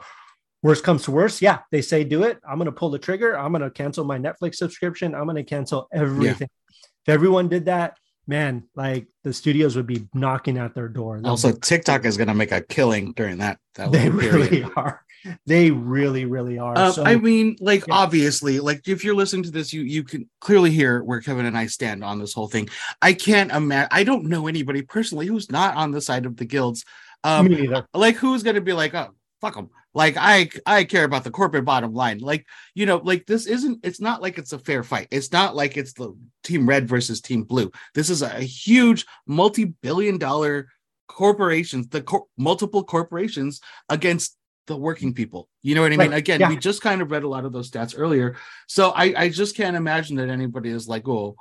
worst comes to worst yeah they say do it. I'm going to pull the trigger. I'm going to cancel my netflix subscription. I'm going to cancel everything. Yeah. if everyone did that man, like the studios would be knocking at their door. They'll also, be- TikTok is going to make a killing during that. that they really are. They really, really are. Uh, so, I mean, like yeah. obviously, like if you're listening to this, you you can clearly hear where Kevin and I stand on this whole thing. I can't imagine. I don't know anybody personally who's not on the side of the guilds. Um, like who's going to be like, oh, fuck them. Like I I care about the corporate bottom line. Like, you know, like this isn't it's not like it's a fair fight. It's not like it's the team red versus team blue. This is a huge multi-billion dollar corporations, the cor- multiple corporations against the working people. You know what I mean? Right. Again, yeah. we just kind of read a lot of those stats earlier. So I, I just can't imagine that anybody is like, oh,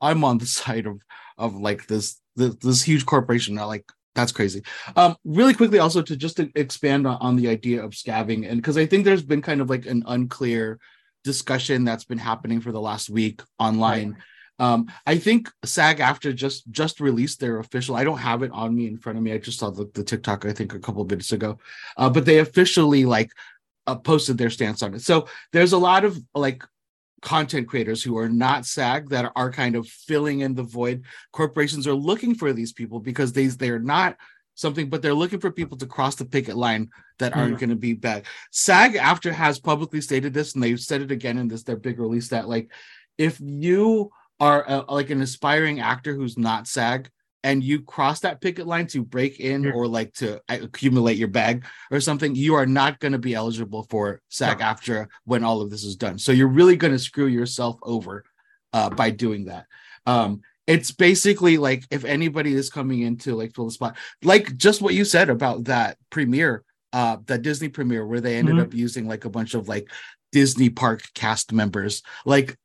I'm on the side of of like this this, this huge corporation. Like that's crazy. Um, really quickly, also to just to expand on, on the idea of scabbing, and because I think there's been kind of like an unclear discussion that's been happening for the last week online. Right. Um, I think SAG AFTRA just just released their official. I don't have it on me in front of me. I just saw the, the TikTok I think a couple of minutes ago, uh, but they officially like uh, posted their stance on it. So there's a lot of like content creators who are not SAG that are kind of filling in the void. Corporations are looking for these people because they they're not something, but they're looking for people to cross the picket line that aren't mm. going to be bad. SAG AFTRA has publicly stated this, and they've said it again in this their big release that like if you are a, like an aspiring actor who's not SAG, and you cross that picket line to break in or like to accumulate your bag or something, you are not going to be eligible for SAG AFTRA when all of this is done. So you're really going to screw yourself over uh, by doing that. Um, it's basically like if anybody is coming into like fill the spot, like just what you said about that premiere, uh, that Disney premiere where they ended mm-hmm. up using like a bunch of like Disney park cast members. Like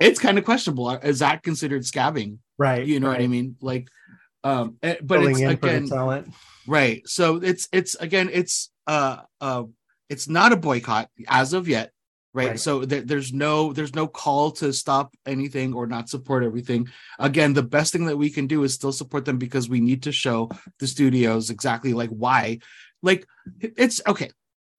it's kind of questionable. Is that considered scabbing? Right. You know right. what I mean? Like um eh, but Filling it's again talent. right. So it's it's again it's uh uh it's not a boycott as of yet right, right. so th- there's no there's no call to stop anything or not support everything. Again the best thing that we can do is still support them because we need to show the studios exactly like why. Like it's okay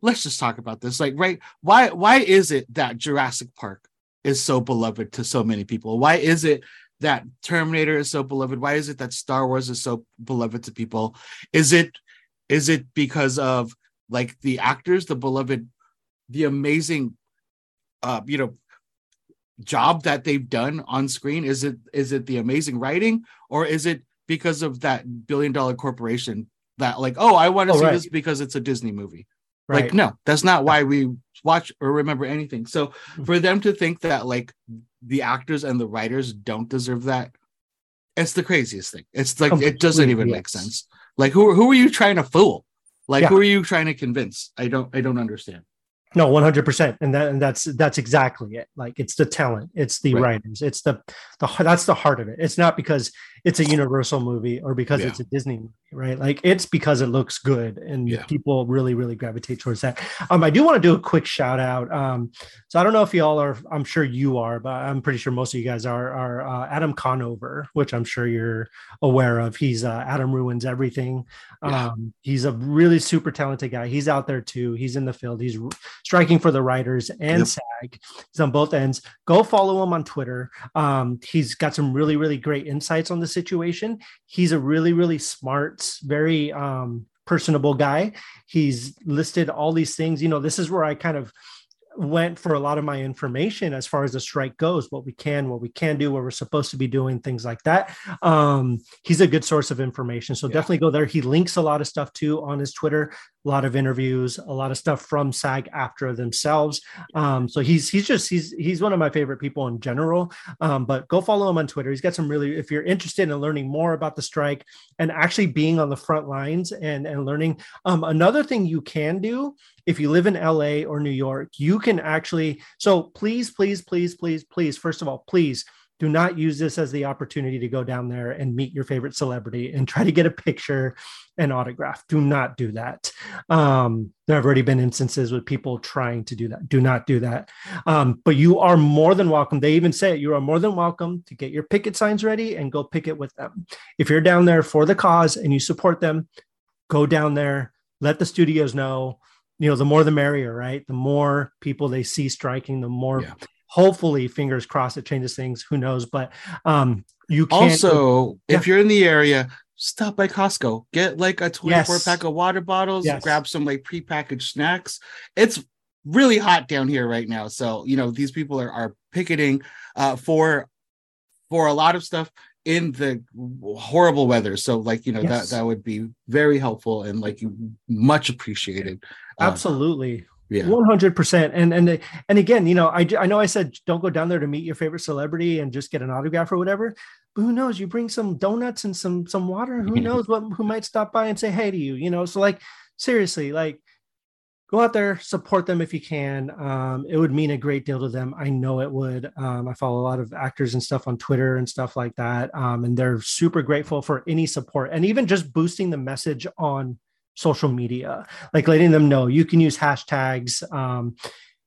let's just talk about this. Like right why why is it that jurassic park is so beloved to so many people? Why is it that Terminator is so beloved? Why is it that Star Wars is so beloved to people? Is it is it because of like the actors, the beloved, the amazing uh, you know, job that they've done on screen? Is it is it the amazing writing or is it because of that billion dollar corporation that like, oh, I want to oh, see right. this because it's a Disney movie? Right. Like, no, that's not why we watch or remember anything. So hmm. for them to think that like the actors and the writers don't deserve that, it's the craziest thing. It's like Completely, it doesn't even yes. make sense. Like who who are you trying to fool? Like yeah. who are you trying to convince? I don't I don't understand. No, one hundred percent, and that and that's that's exactly it. Like it's the talent, it's the right. writers, it's the the that's the heart of it. It's not because it's a Universal movie or because yeah. it's a Disney movie, right? Like it's because it looks good and yeah. people really really gravitate towards that. Um, I do want to do a quick shout out. Um, so I don't know if y'all are. I'm sure you are, but I'm pretty sure most of you guys are. Are uh, Adam Conover, which I'm sure you're aware of. He's uh, Adam ruins everything. Yeah. Um, he's a really super talented guy. He's out there too. He's in the field. He's striking for the writers and yep. SAG. He's on both ends. Go follow him on Twitter. Um, he's got some really, really great insights on the situation. He's a really, really smart, very um, personable guy. He's listed all these things. You know, this is where I kind of went for a lot of my information as far as the strike goes, what we can, what we can do, what we're supposed to be doing, things like that. Um, he's a good source of information. So yeah. definitely go there. He links a lot of stuff too on his Twitter, a lot of interviews, a lot of stuff from SAG AFTRA themselves. Um, so he's he's just he's he's one of my favorite people in general. Um, but go follow him on Twitter. He's got some really if you're interested in learning more about the strike and actually being on the front lines and and learning. Um, another thing you can do if you live in LA or New York, you can actually. So please, please, please, please, please. First of all, please do not use this as the opportunity to go down there and meet your favorite celebrity and try to get a picture and autograph. Do not do that. Um, there have already been instances with people trying to do that. Do not do that. Um, but you are more than welcome. They even say it, you are more than welcome to get your picket signs ready and go picket with them. If you're down there for the cause and you support them, go down there, let the studios know you know the more the merrier right the more people they see striking the more yeah. Hopefully fingers crossed it changes things who knows but um you can also yeah. if you're in the area stop by Costco get like a 24 yes. pack of water bottles yes. grab some like pre-packaged snacks it's really hot down here right now so you know these people are, are picketing uh for for a lot of stuff in the horrible weather so like you know yes. that that would be very helpful and like much appreciated uh, absolutely yeah 100% and and and again you know i i know i said don't go down there to meet your favorite celebrity and just get an autograph or whatever but who knows you bring some donuts and some some water who knows what who might stop by and say hey to you you know so like seriously like go out there, support them if you can. Um, it would mean a great deal to them. I know it would. Um, I follow a lot of actors and stuff on Twitter and stuff like that. Um, and they're super grateful for any support and even just boosting the message on social media, like letting them know you can use hashtags. Um,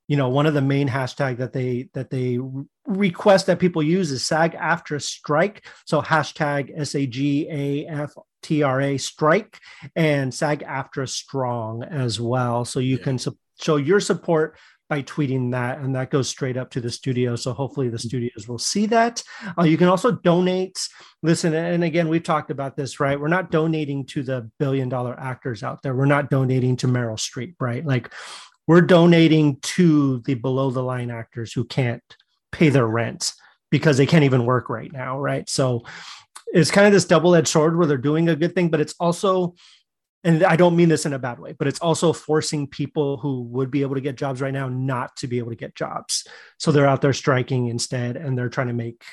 you know, one of the main hashtag that they that they request that people use is SAG AFTRA strike. So hashtag S A G A F T R A strike and SAG AFTRA strong as well. So you yeah. can su- show your support by tweeting that, and that goes straight up to the studio. So hopefully the mm-hmm. studios will see that. Uh, you can also donate. Listen, and again, we've talked about this, right? We're not donating to the billion dollar actors out there. We're not donating to Meryl Streep, right? Like we're donating to the below the line actors who can't pay their rent because they can't even work right now, right? So it's kind of this double-edged sword where they're doing a good thing, but it's also and I don't mean this in a bad way, but it's also forcing people who would be able to get jobs right now not to be able to get jobs. So they're out there striking instead and they're trying to make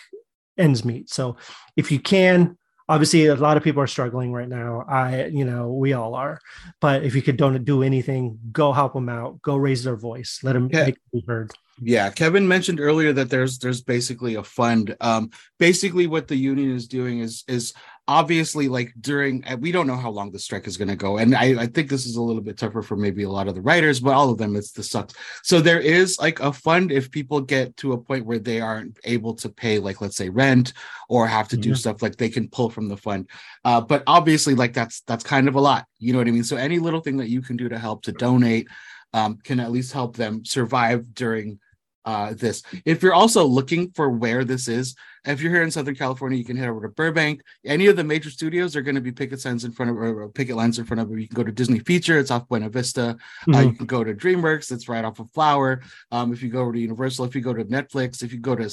ends meet. So if you can, obviously a lot of people are struggling right now. I, you know, we all are. But if you could don't do anything, go help them out, go raise their voice, let them yeah. make be heard. Yeah, Kevin mentioned earlier that there's there's basically a fund. Um, basically, what the union is doing is is obviously like during we don't know how long the strike is going to go, and I, I think this is a little bit tougher for maybe a lot of the writers, but all of them it's the sucks. So there is like a fund if people get to a point where they aren't able to pay, like let's say rent or have to mm-hmm. do stuff like they can pull from the fund. Uh, but obviously, like that's that's kind of a lot. You know what I mean? So any little thing that you can do to help to donate um, can at least help them survive during uh, this. If you're also looking for where this is, if you're here in Southern California, you can head over to Burbank. Any of the major studios are going to be picket signs in front of or picket lines in front of. You can go to Disney Feature, it's off Buena Vista. Mm-hmm. Uh, you can go to DreamWorks, it's right off of Flower. Um, if you go over to Universal, if you go to Netflix, if you go to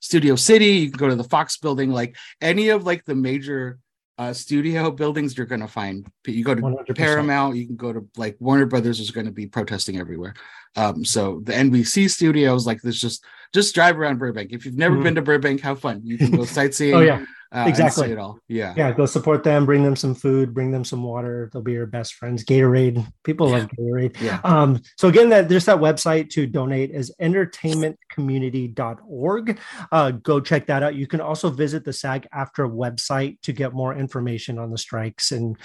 Studio City, you can go to the Fox Building. Like any of like the major uh, studio buildings you're going to find you go to 100%. paramount you can go to like warner brothers is going to be protesting everywhere. Um, so the nbc studios like this just just drive around burbank. If you've never mm-hmm. been to burbank have fun. You can go sightseeing. oh yeah uh, exactly it all. Yeah. Yeah. Go support them, bring them some food, bring them some water. They'll be your best friends. Gatorade. People yeah. love Gatorade. Yeah. Um, so again, that there's that website to donate is entertainmentcommunity.org. Uh, go check that out. You can also visit the SAG AFTRA website to get more information on the strikes and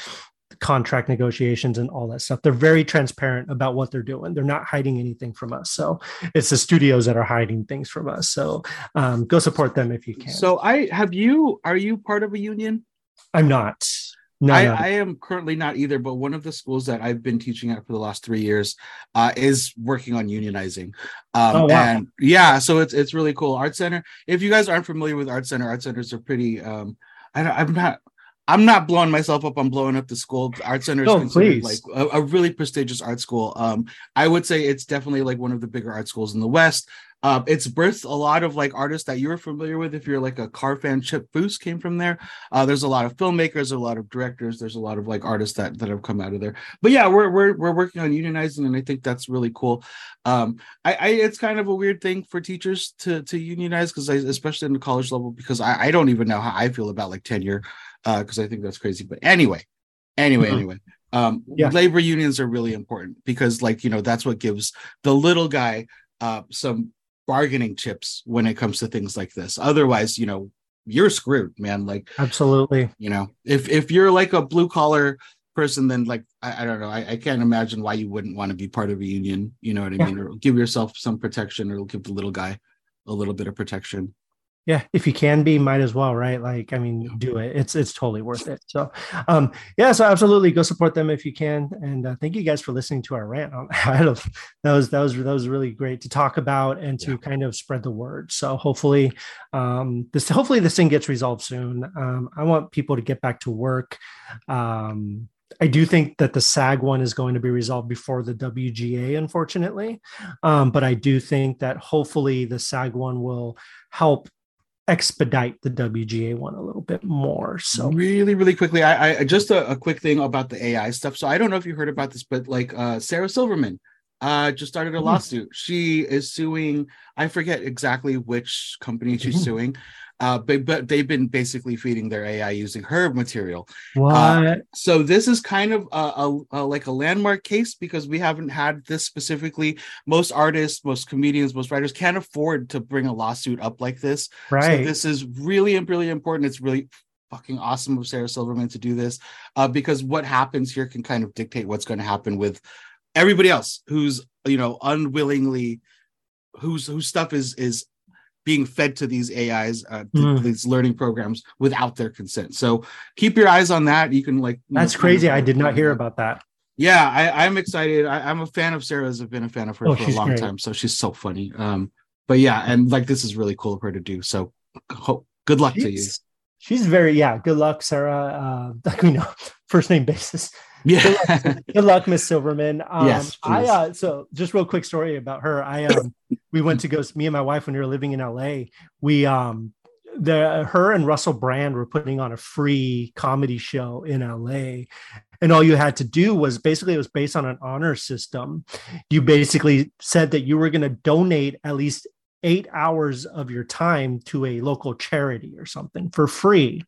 contract negotiations and all that stuff. They're very transparent about what they're doing. They're not hiding anything from us. So it's the studios that are hiding things from us. So um, go support them if you can. So I have you. Are you part of a union? I'm not. No, I, no. I, am currently not either, but one of the schools that I've been teaching at for the last three years uh, is working on unionizing. Um, oh, wow. And yeah, so it's it's really cool. Art Center. If you guys aren't familiar with Art Center, Art Centers are pretty. Um, I, I'm not I'm not blowing myself up. I'm blowing up the school. Art Center is No, considered please. like a, a really prestigious art school. Um, I would say it's definitely like one of the bigger art schools in the West. Uh, it's birthed a lot of like artists that you're familiar with. If you're like a car fan, Chip Foose came from there. Uh, there's a lot of filmmakers, a lot of directors. There's a lot of like artists that that have come out of there. But yeah, we're we're we're working on unionizing, and I think that's really cool. Um, I, I it's kind of a weird thing for teachers to to unionize because especially in the college level because I, I don't even know how I feel about like tenure uh because I think that's crazy. But anyway, anyway, Mhm. anyway. Um Yeah. labor unions are really important because like you know that's what gives the little guy uh some bargaining chips when it comes to things like this. Otherwise, you know, you're screwed, man. Like Absolutely. you know if if you're like a blue collar person then like i, I don't know I, I can't imagine why you wouldn't want to be part of a union you know what i Yeah. mean or give yourself some protection or give the little guy a little bit of protection yeah. If you can be might as well right? Like i mean do it. It's it's totally worth it. So um yeah so absolutely go support them if you can. And uh, thank you guys for listening to our rant. On don't, that was that was that was really great to talk about and to Yeah. kind of spread the word. So hopefully um this hopefully this thing gets resolved soon. Um i want people to get back to work. Um I do think that the SAG one is going to be resolved before the WGA, unfortunately. Um, but I do think that hopefully the SAG one will help expedite the WGA one a little bit more. So really really quickly i i just a, a quick thing about the ai stuff so i don't know if you heard about this but like uh sarah silverman uh just started a Hmm. lawsuit she is suing i forget exactly which company she's Mhm. suing uh but, but they've been basically feeding their ai using her material what? so this is kind of a, a, a- like a landmark case because we haven't had this specifically most artists most comedians most writers can't afford to bring a lawsuit up like this right. so this is really really important it's really fucking awesome of sarah silverman to do this uh, because what happens here can kind of dictate what's going to happen with everybody else who's you know unwillingly whose whose stuff is is being fed to these ais uh, th- Mm. these learning programs without their consent so keep your eyes on that you can like you know, That's kind crazy. of- I did not hear about that. yeah I, i'm excited I, i'm a fan of sarah's i've been a fan of her Oh, for a long great. time so she's so funny um but yeah and like this is really cool of her to do so good luck to you She's, she's very, yeah. Good luck, Sarah. Uh, like we know, first name basis. Yeah Good luck, Miss Silverman. Um, Yes, I uh, so just real quick story about her. I um, we went to go. Me and my wife when we were living in LA. We um, the her and Russell Brand were putting on a free comedy show in LA, and all you had to do was basically it was based on an honor system. You basically said that you were going to donate at least eight hours of your time to a local charity or something for free.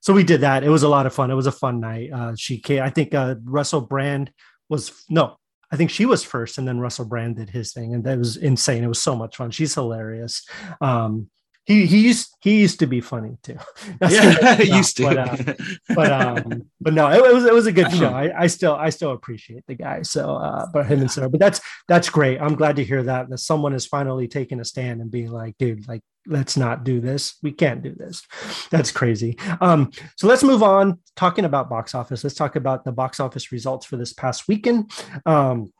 So we did that. It was a lot of fun. It was a fun night. Uh, she came, I think uh, Russell Brand was no, I think she was first, and then Russell Brand did his thing, and that was insane. It was so much fun. She's hilarious. Um, he he used he used to be funny too. yeah used to. But, uh, but um but no it, it was it was a good show. I, I still i still appreciate the guy so uh but him and sarah but that's that's great. I'm glad to hear that that someone is finally taking a stand and being like dude like let's not do this. We can't do this. That's crazy. Um so let's move on. Talking about box office let's talk about the box office results for this past weekend. Um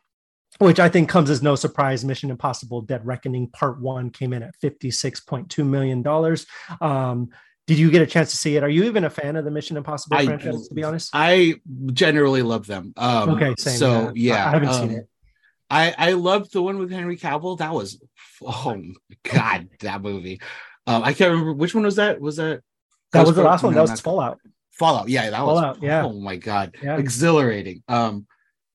which I think comes as no surprise. Mission Impossible Dead Reckoning Part One came in at $56.2 million. Um, did you get a chance to see it? Are you even a fan of the Mission Impossible I- franchise, to be honest? I generally love them. Um, okay, same. So yeah, I haven't um, seen it. I I loved the one with Henry Cavill. That was oh god, that movie. Um, I can't remember which one was that. Was that That was the last one. no, That was Fallout. Fallout? Yeah, that was Fallout, yeah. Oh my god, Yeah. exhilarating. Um,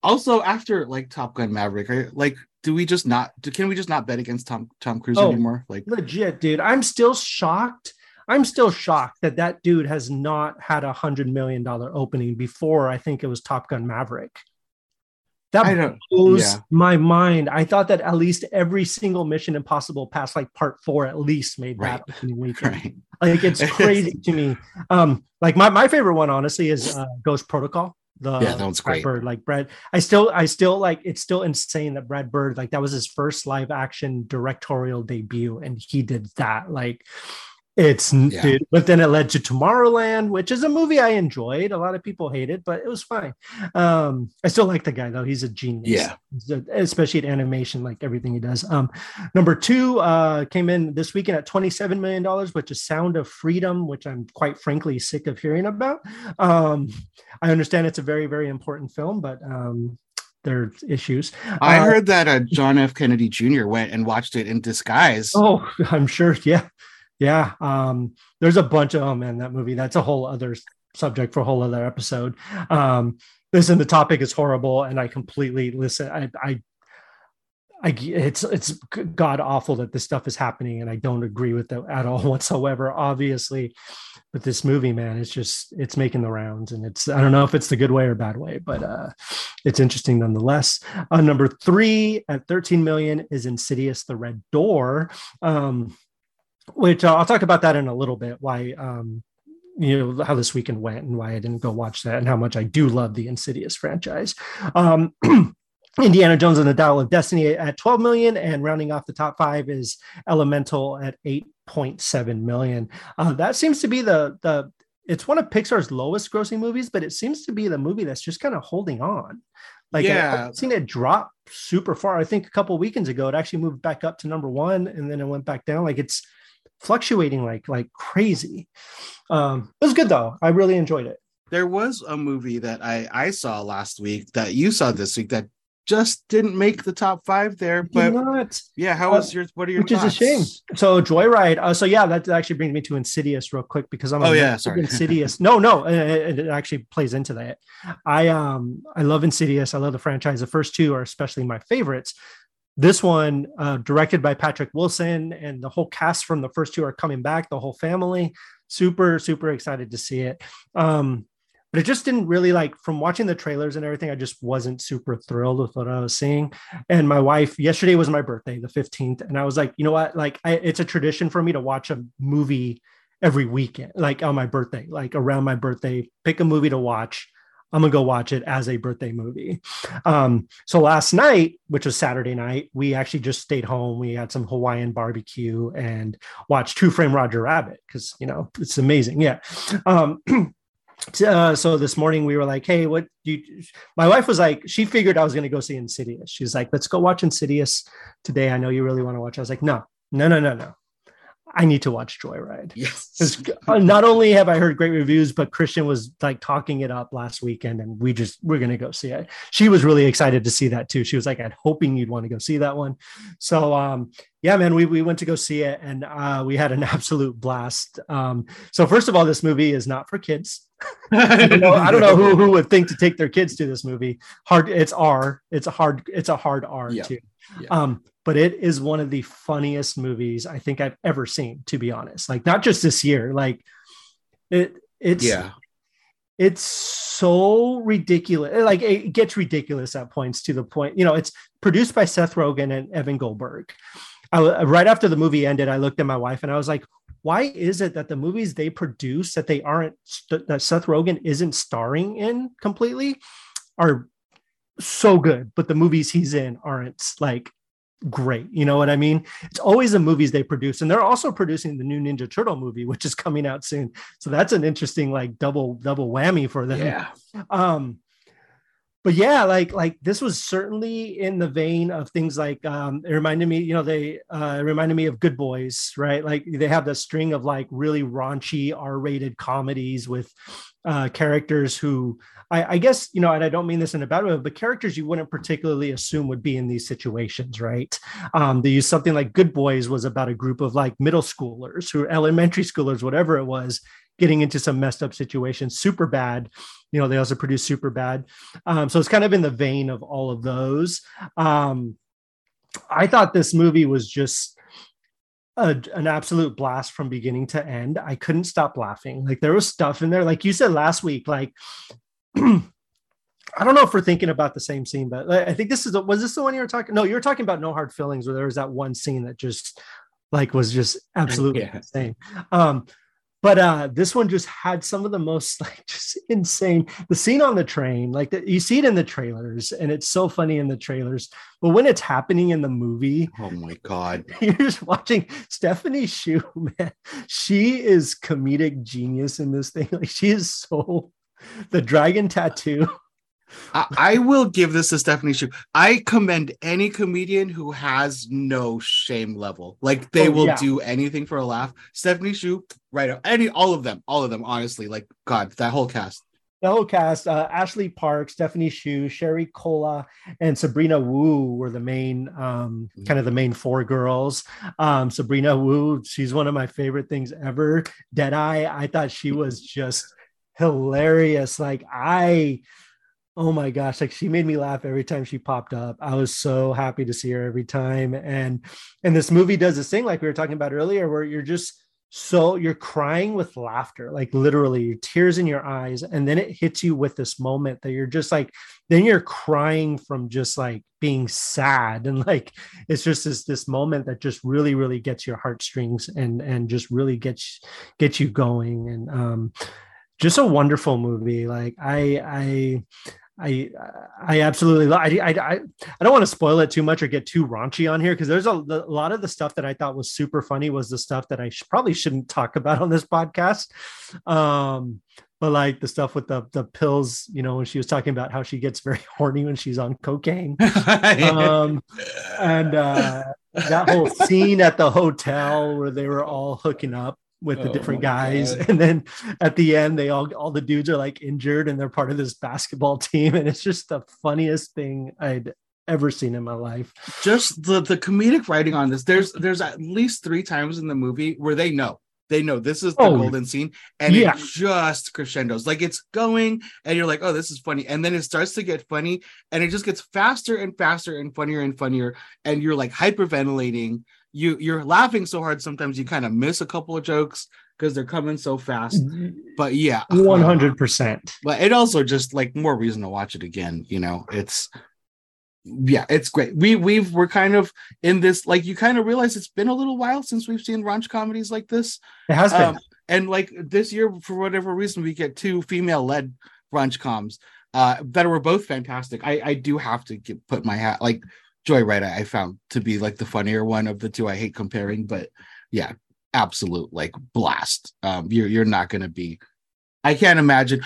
also after like Top Gun Maverick, are, like, do we just not? Do, can we just not bet against Tom Tom Cruise Oh. anymore? Like, Legit, dude. I'm still shocked. I'm still shocked that that dude has not had a hundred million dollar opening before. I think it was Top Gun Maverick. That blows yeah. my mind. I thought that at least every single Mission Impossible past like part four at least made Right. that opening weekend. Right. Like it's crazy to me. Um, like my, my favorite one honestly is uh, Ghost Protocol. The Yeah, that one's Brad great. Bird, like Brad. I still I still like it's still insane that Brad Bird like that was his first live action directorial debut and he did that. Like It's yeah. dude, but then it led to Tomorrowland, which is a movie I enjoyed. A lot of people hate it, but it was fine. Um, I still like the guy though; he's a genius. Yeah, a, especially at animation, like everything he does. Um, number two uh, came in this weekend at twenty-seven million dollars, which is Sound of Freedom, which I'm quite frankly sick of hearing about. Um, I understand it's a very, very important film, but um, their issues. I uh, heard that uh, John F. Kennedy Jr. went and watched it in disguise. Oh, I'm sure. Yeah, yeah. Um, there's a bunch of oh man, that movie. That's a whole other subject for a whole other episode. Um, listen, the topic is horrible, and I completely listen. I, I I, it's it's god awful that this stuff is happening, and I don't agree with it at all whatsoever. Obviously, but this movie, man, it's just it's making the rounds, and it's I don't know if it's the good way or bad way, but uh, it's interesting nonetheless. Uh, number three at 13 million is Insidious: The Red Door, um, which uh, I'll talk about that in a little bit. Why um, you know how this weekend went and why I didn't go watch that, and how much I do love the Insidious franchise. Um, Indiana Jones and the Dial of Destiny at 12 million, and rounding off the top five is Elemental at 8.7 million. Uh, that seems to be the the it's one of Pixar's lowest grossing movies, but it seems to be the movie that's just kind of holding on. Like yeah. I've seen it drop super far. I think a couple weekends ago it actually moved back up to number one, and then it went back down. Like it's fluctuating like like crazy. Um, it was good though. I really enjoyed it. There was a movie that I I saw last week that you saw this week that just didn't make the top five there. But not. yeah, how was uh, your? What are your? Which thoughts? is a shame. So Joyride. Uh, so yeah, that actually brings me to Insidious real quick because I'm. Oh yeah, sorry. Insidious. no, no, it, it, actually plays into that. I um I love Insidious. I love the franchise. The first two are especially my favorites. This one, uh, directed by Patrick Wilson, and the whole cast from the first two are coming back. The whole family. Super, super excited to see it. Um, but it just didn't really like from watching the trailers and everything. I just wasn't super thrilled with what I was seeing. And my wife, yesterday was my birthday, the 15th. And I was like, you know what? Like, I, it's a tradition for me to watch a movie every weekend, like on my birthday, like around my birthday, pick a movie to watch. I'm gonna go watch it as a birthday movie. Um, so last night, which was Saturday night, we actually just stayed home. We had some Hawaiian barbecue and watched Who Framed Roger Rabbit because you know it's amazing. Yeah. Um, uh, so this morning we were like, hey, what do you? My wife was like, she figured I was to go see Insidious. She's like, let's go watch Insidious today. I know you really want to watch. I was like, no, no, no, no, no. I need to watch Joyride. Yes. Uh, not only have I heard great reviews, but Christian was like talking it up last weekend, and we just we're gonna go see it. She was really excited to see that too. She was like, "I'm hoping you'd want to go see that one." So, um, yeah, man, we we went to go see it, and uh, we had an absolute blast. Um, so, first of all, this movie is not for kids. I, don't know, I don't know who who would think to take their kids to this movie. Hard. It's R. It's a hard. It's a hard R yeah. too. Yeah. Um, but it is one of the funniest movies I think I've ever seen, to be honest. Like not just this year, like it it's yeah. It's so ridiculous. Like it gets ridiculous at points to the point, you know, it's produced by Seth Rogen and Evan Goldberg. I, right after the movie ended, I looked at my wife and I was like, why is it that the movies they produce that they aren't that Seth Rogen isn't starring in completely are so good, but the movies he's in aren't like great. You know what I mean? It's always the movies they produce, and they're also producing the new Ninja Turtle movie, which is coming out soon. So that's an interesting like double double whammy for them. Yeah. Um, but yeah, like like this was certainly in the vein of things like um, it reminded me, you know, they uh, it reminded me of Good Boys, right? Like they have the string of like really raunchy R-rated comedies with uh, characters who I, I, guess you know, and I don't mean this in a bad way, but characters you wouldn't particularly assume would be in these situations, right? Um, they use something like Good Boys was about a group of like middle schoolers who elementary schoolers, whatever it was, getting into some messed up situations. Super bad. you know they also produce Superbad um, so it's kind of in the vein of all of those um, i thought this movie was just a, an absolute blast from beginning to end i couldn't stop laughing like there was stuff in there like you said last week like I don't know if we're thinking about the same scene, but I think this is the, was this the one you were talking? No, you were talking about No Hard Feelings, where there was that one scene that just like was just absolutely yeah. insane. Um, but uh this one just had some of the most like just insane the scene on the train like the, you see it in the trailers and it's so funny in the trailers but when it's happening in the movie oh my god. you're just watching stephanie Hsu man she is comedic genius in this thing like she is so the dragon tattoo I, I will give this to Stephanie Hsu. I commend any comedian who has no shame level. Like they Oh, will yeah. do anything for a laugh. Stephanie Hsu, right? Any, all of them, all of them. Honestly, like God, that whole cast. the whole cast uh, ashley park stephanie Hsu, sherry cola and sabrina wu were the main um, kind of the main four girls um, sabrina wu she's one of my favorite things ever deadeye i thought she was just hilarious like i oh my gosh like she made me laugh every time she popped up. I was so happy to see her every time. And and this movie does this thing like we were talking about earlier where you're just so you're crying with laughter like literally your tears in your eyes and then it hits you with this moment that you're just like then you're crying from just like being sad. And like it's just this this moment that just really really gets your heartstrings and and just really gets gets you going. And um just a wonderful movie. Like i i I I absolutely lo- I I I, I don't want to spoil it too much or get too raunchy on here because there's a, a lot of the stuff that I thought was super funny was the stuff that I sh- probably shouldn't talk about on this podcast. Um, but like the stuff with the the pills, you know, when she was talking about how she gets very horny when she's on cocaine. Um, and uh, that whole scene at the hotel where they were all hooking up with the Oh different guys God. and then at the end they all all the dudes are like injured and they're part of this basketball team and it's just the funniest thing i'd ever seen in my life just the the comedic writing on this. There's there's at least three times in the movie where they know they know this is the Oh, golden scene, and yeah. it just crescendos. Like it's going, and you're like, oh, this is funny, and then it starts to get funny, and it just gets faster and faster and funnier and funnier, and you're like hyperventilating. You you're laughing so hard sometimes you kind of miss a couple of jokes because they're coming so fast. But yeah, uh, 100% but it also just like more reason to watch it again you know? It's yeah it's great. We we've we're kind of in this like you kind of realize it's been a little while since we've seen raunch comedies like this. It has been. Um, and like this year for whatever reason we get two female led raunch coms uh that were both fantastic. I i do have to get, put my hat like joyride I, I found to be like the funnier one of the two i hate comparing but yeah absolute like blast. Um you're you're not going to be i can't imagine.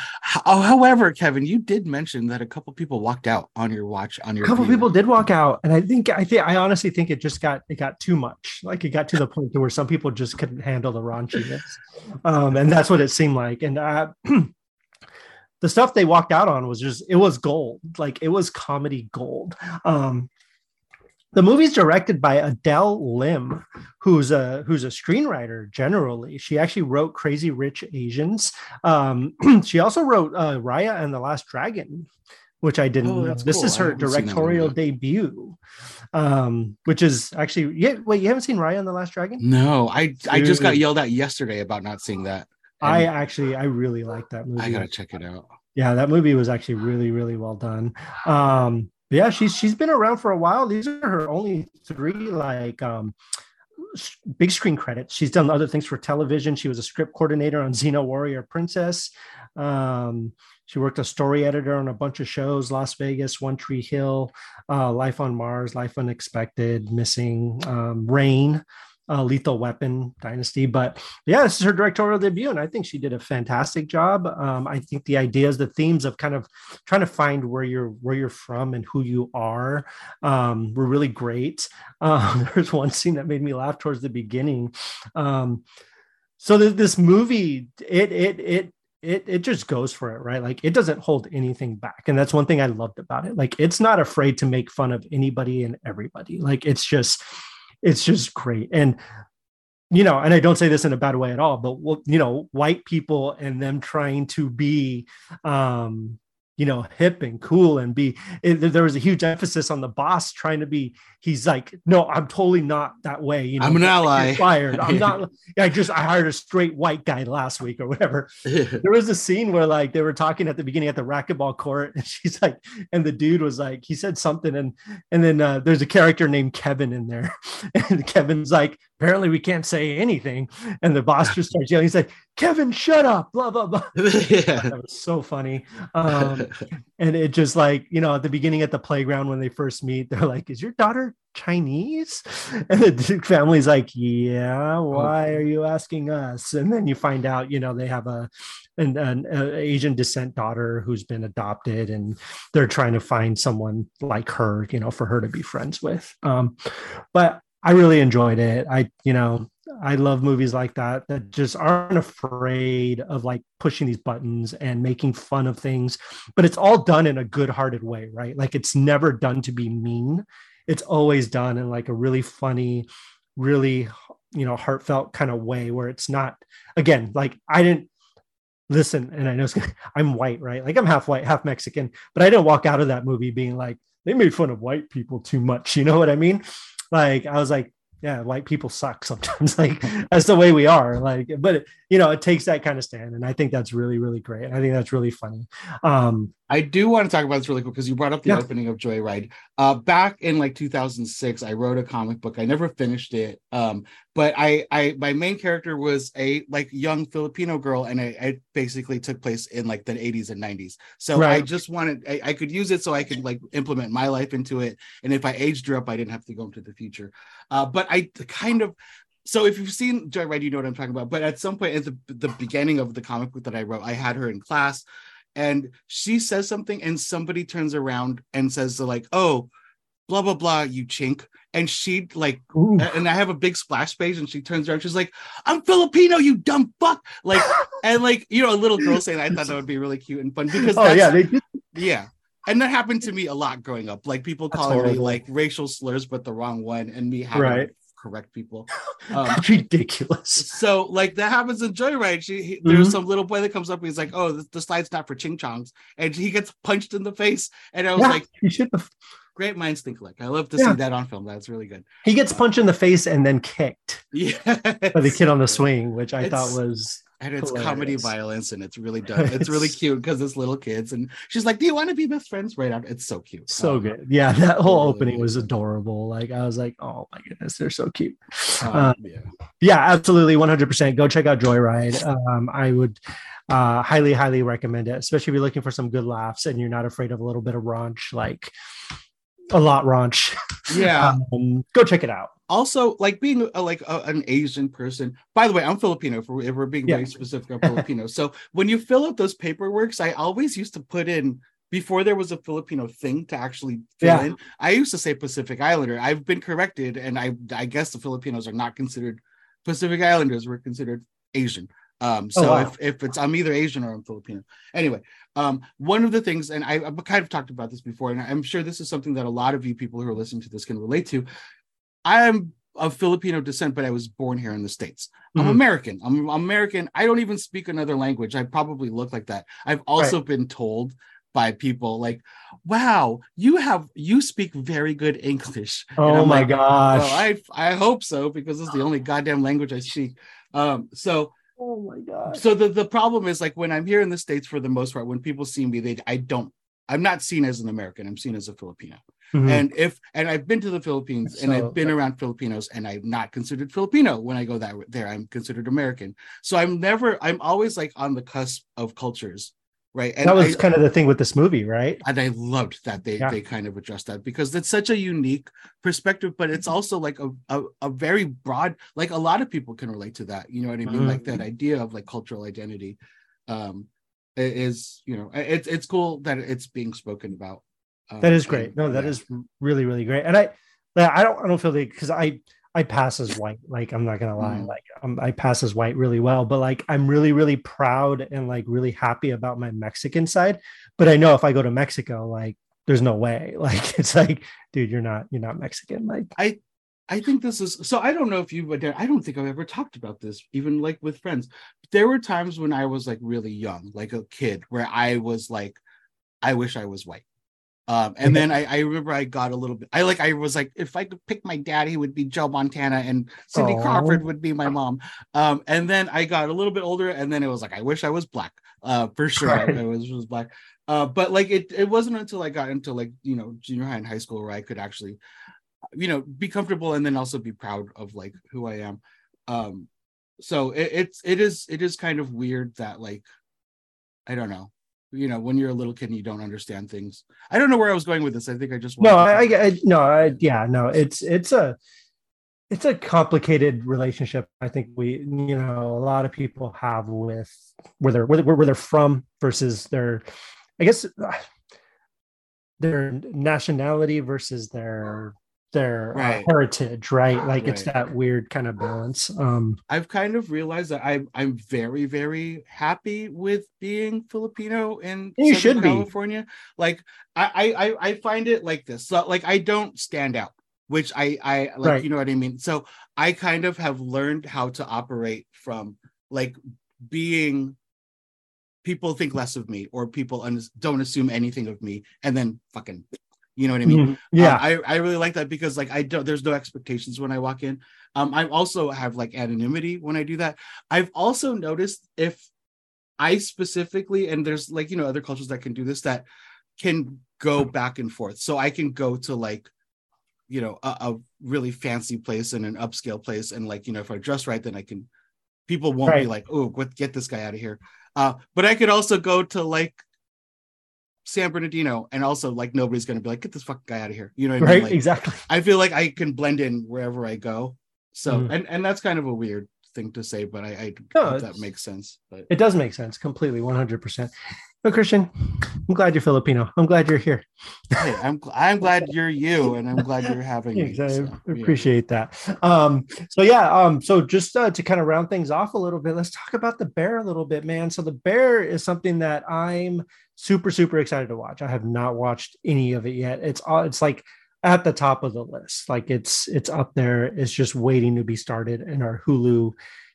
Oh, however kevin you did mention that a couple people walked out on your watch on your a couple view. people did walk out and i think i think i honestly think it just got it got too much. Like it got to the point to where some people just couldn't handle the raunchiness. Um and that's what it seemed like. And uh the stuff they walked out on was just it was gold. Like it was comedy gold. Um the movie's directed by Adele Lim, who's a who's a screenwriter generally. She actually wrote Crazy Rich Asians. Um, she also wrote uh, Raya and the Last Dragon, which I didn't Oh, This cool. is her haven't seen that one directorial debut, um, which is actually yeah. Wait, you haven't seen Raya and the Last Dragon? no i i just got yelled at yesterday about not seeing that I actually I really like that movie. i gotta check it out yeah that movie was actually really really well done um yeah she's she's been around for a while. These are her only three like um big screen credits. She's done other things for television. She was a script coordinator on xena warrior princess. Um she worked a story editor on a bunch of shows las vegas one tree hill uh life on mars life unexpected missing um reign uh, lethal weapon dynasty but yeah, this is her directorial debut, and I think she did a fantastic job. Um, I think the ideas, the themes of kind of trying to find where you're where you're from and who you are um, were really great. Um, there's one scene that made me laugh towards the beginning. Um, so th- this movie, it it it it it just goes for it, right? Like it doesn't hold anything back, and that's one thing I loved about it. Like it's not afraid to make fun of anybody and everybody. Like it's just it's just great. And you know, and I don't say this in a bad way at all, but you know, white people and them trying to be, um, you know, hip and cool and be. It, there was a huge emphasis on the boss trying to be. He's like, no, I'm totally not that way. You know, I'm an ally." Fired. I'm not. I just I hired a straight white guy last week or whatever there was a scene where like they were talking at the beginning at the racquetball court and she's like and the dude was like he said something and and then uh, there's a character named kevin in there and kevin's like apparently we can't say anything. And the boss just starts yelling. He's like, Kevin, shut up, blah, blah, blah. yeah. That was so funny. Um, and it just like, you know, at the beginning at the playground when they first meet, they're like, Is your daughter Chinese? And the family's like, Yeah, why are you asking us? And then you find out, you know, they have a an, an Asian descent daughter who's been adopted, and they're trying to find someone like her, you know, for her to be friends with. Um, but I really enjoyed it. I, you know, I love movies like that that just aren't afraid of like pushing these buttons and making fun of things, but it's all done in a good-hearted way, right? Like it's never done to be mean. It's always done in like a really funny, really you know heartfelt kind of way where it's not again like I didn't listen and I know I'm white, right? Like I'm half white, half Mexican, but I didn't walk out of that movie being like they made fun of white people too much. You know what I mean? Like I was like, yeah, white people suck sometimes. like that's the way we are. Like, but you know, it takes that kind of stand, and I think that's really, really great. I think that's really funny. Um, I do want to talk about this really quick because you brought up the yeah. opening of Joyride. Uh, back in like 2006, I wrote a comic book. I never finished it, um, but I, I, my main character was a like young Filipino girl, and it, it basically took place in like the 80s and 90s. So right. I just wanted, I, I, could use it so I could like implement my life into it, and if I aged her up, I didn't have to go into the future. Uh, but I kind of so if you've seen Joyride, you know what I'm talking about. But at some point at the, the beginning of the comic book that I wrote, I had her in class and she says something and somebody turns around and says like oh blah blah blah you chink. And she like Ooh. and i have a big splash page and she turns around she's like i'm filipino you dumb fuck. Like and like you know a little girl saying that, i thought that would be really cute and fun because oh yeah they yeah. And that happened to me a lot growing up. Like people calling me like racial slurs but the wrong one and me having right correct people. Um, ridiculous. So like that happens in Joyride. She he, there's mm-hmm. some little boy that comes up. and He's like, "Oh, the, the slide's not for ching chongs," and he gets punched in the face. And I was yeah, like, "You should have." Great minds think alike. I love to yeah. see that on film. That's really good. He gets punched in the face and then kicked. Yeah, by the kid on the swing, which I it's, thought was and it's Hilarious. comedy violence and it's really done it's really cute because it's little kids and she's like do you want to be best friends? Right out it's so cute. So um, good. Yeah that whole really opening was adorable. Like i was like oh my goodness they're so cute. Um, um, yeah. yeah absolutely 100% go check out joyride. Um, i would uh, highly highly recommend it especially if you're looking for some good laughs and you're not afraid of a little bit of raunch like a lot raunch yeah. Um, go check it out. Also like being a, like a, an asian person by the way i'm filipino if we're, if we're being yeah. very specific i'm filipino. So when you fill out those paperworks i always used to put in before there was a filipino thing to actually fill yeah. in i used to say pacific islander. I've been corrected and i i guess the filipinos are not considered pacific islanders we're considered asian um, oh, so oh, wow. if, if it's I'm either Asian or I'm Filipino. Anyway, um, one of the things, and I, have kind of talked about this before, and I'm sure this is something that a lot of you people who are listening to this can relate to. I am of Filipino descent, but I was born here in the States. I'm mm-hmm. American. I'm, American. I don't even speak another language. I probably look like that. I've also right. been told by people like, wow, you have you speak very good English. Oh my like, gosh. Well, I I hope so because it's the only goddamn language I speak. Um, so oh my god. So the, the problem is like when I'm here in the States for the most part, when people see me, they I don't I'm not seen as an American, I'm seen as a Filipino. Mm-hmm. And if and I've been to the Philippines so, and I've been around Filipinos and I'm not considered Filipino when I go that there. I'm considered American. So I'm never I'm always like on the cusp of cultures. Right. And that was I, kind of the thing with this movie, right? And I loved that they yeah. they kind of addressed that because it's such a unique perspective, but it's also like a, a, a very broad, like a lot of people can relate to that. You know what I mean? Mm-hmm. Like that idea of like cultural identity. Um is you know it's it's cool that it's being spoken about um, that is great. No, that yeah. is really really great. And I, I don't I don't feel the because I I pass as white. Like I'm not gonna lie, mm. like um, I pass as white really well. But like I'm really really proud and like really happy about my Mexican side. But I know if I go to Mexico, like there's no way. Like it's like, dude, you're not you're not Mexican. Like I I think this is so. I don't know if you, but I don't think I've ever talked about this, even like with friends. There were times when I was like really young, like a kid, where I was like, I wish I was white. Um, and then I, I, remember I got a little bit. I like I was like, if I could pick my dad, he would be Joe Montana, and Cindy Aww. Crawford would be my mom. Um, and then I got a little bit older, and then it was like, I wish I was black. Uh, for sure, right. I, I, was was black. Uh, but like it, it wasn't until I got into like you know junior high and high school where I could actually you know be comfortable and then also be proud of like who i am um so it, it's it is it is kind of weird that like i don't know you know when you're a little kid and you don't understand things. I don't know where i was going with this. I think i just no I, I, no I, yeah no it's it's a it's a complicated relationship i think we you know a lot of people have with where they're where, where they're from versus their i guess their nationality versus their their uh, right. uh, heritage, right? Like right. it's that weird kind of balance. Um, I've kind of realized that I'm I'm very very happy with being Filipino in you should California. Be. Like I, I I find it like this. So like I don't stand out, which I I like right. you know what I mean. So I kind of have learned how to operate from like being people think less of me or people un- don't assume anything of me and then fucking you know what I mean? Mm, yeah, um, I I really like that because like I don't there's no expectations when I walk in. Um, I also have like anonymity when I do that. I've also noticed if I specifically and there's like you know other cultures that can do this that can go back and forth. So I can go to like you know a, a really fancy place and an upscale place and like you know if I dress right then I can people won't right. be like oh get this guy out of here. Uh, but I could also go to like San Bernardino, and also like nobody's gonna be like, get this fucking guy out of here. You know what right? I mean? Like, exactly. I feel like I can blend in wherever I go. So mm. and and that's kind of a weird thing to say, but I, I no, that makes sense. But it does make sense completely, one hundred percent. But Christian, I'm glad you're Filipino. I'm glad you're here. hey, I'm I'm glad you're you, and I'm glad you're having me. I so, appreciate yeah. that. Um, so yeah, um, so just uh, to kind of round things off a little bit, let's talk about the bear a little bit, man. So the bear is something that I'm super super excited to watch. I have not watched any of it yet. It's uh, it's like at the top of the list. Like it's it's up there. It's just waiting to be started in our Hulu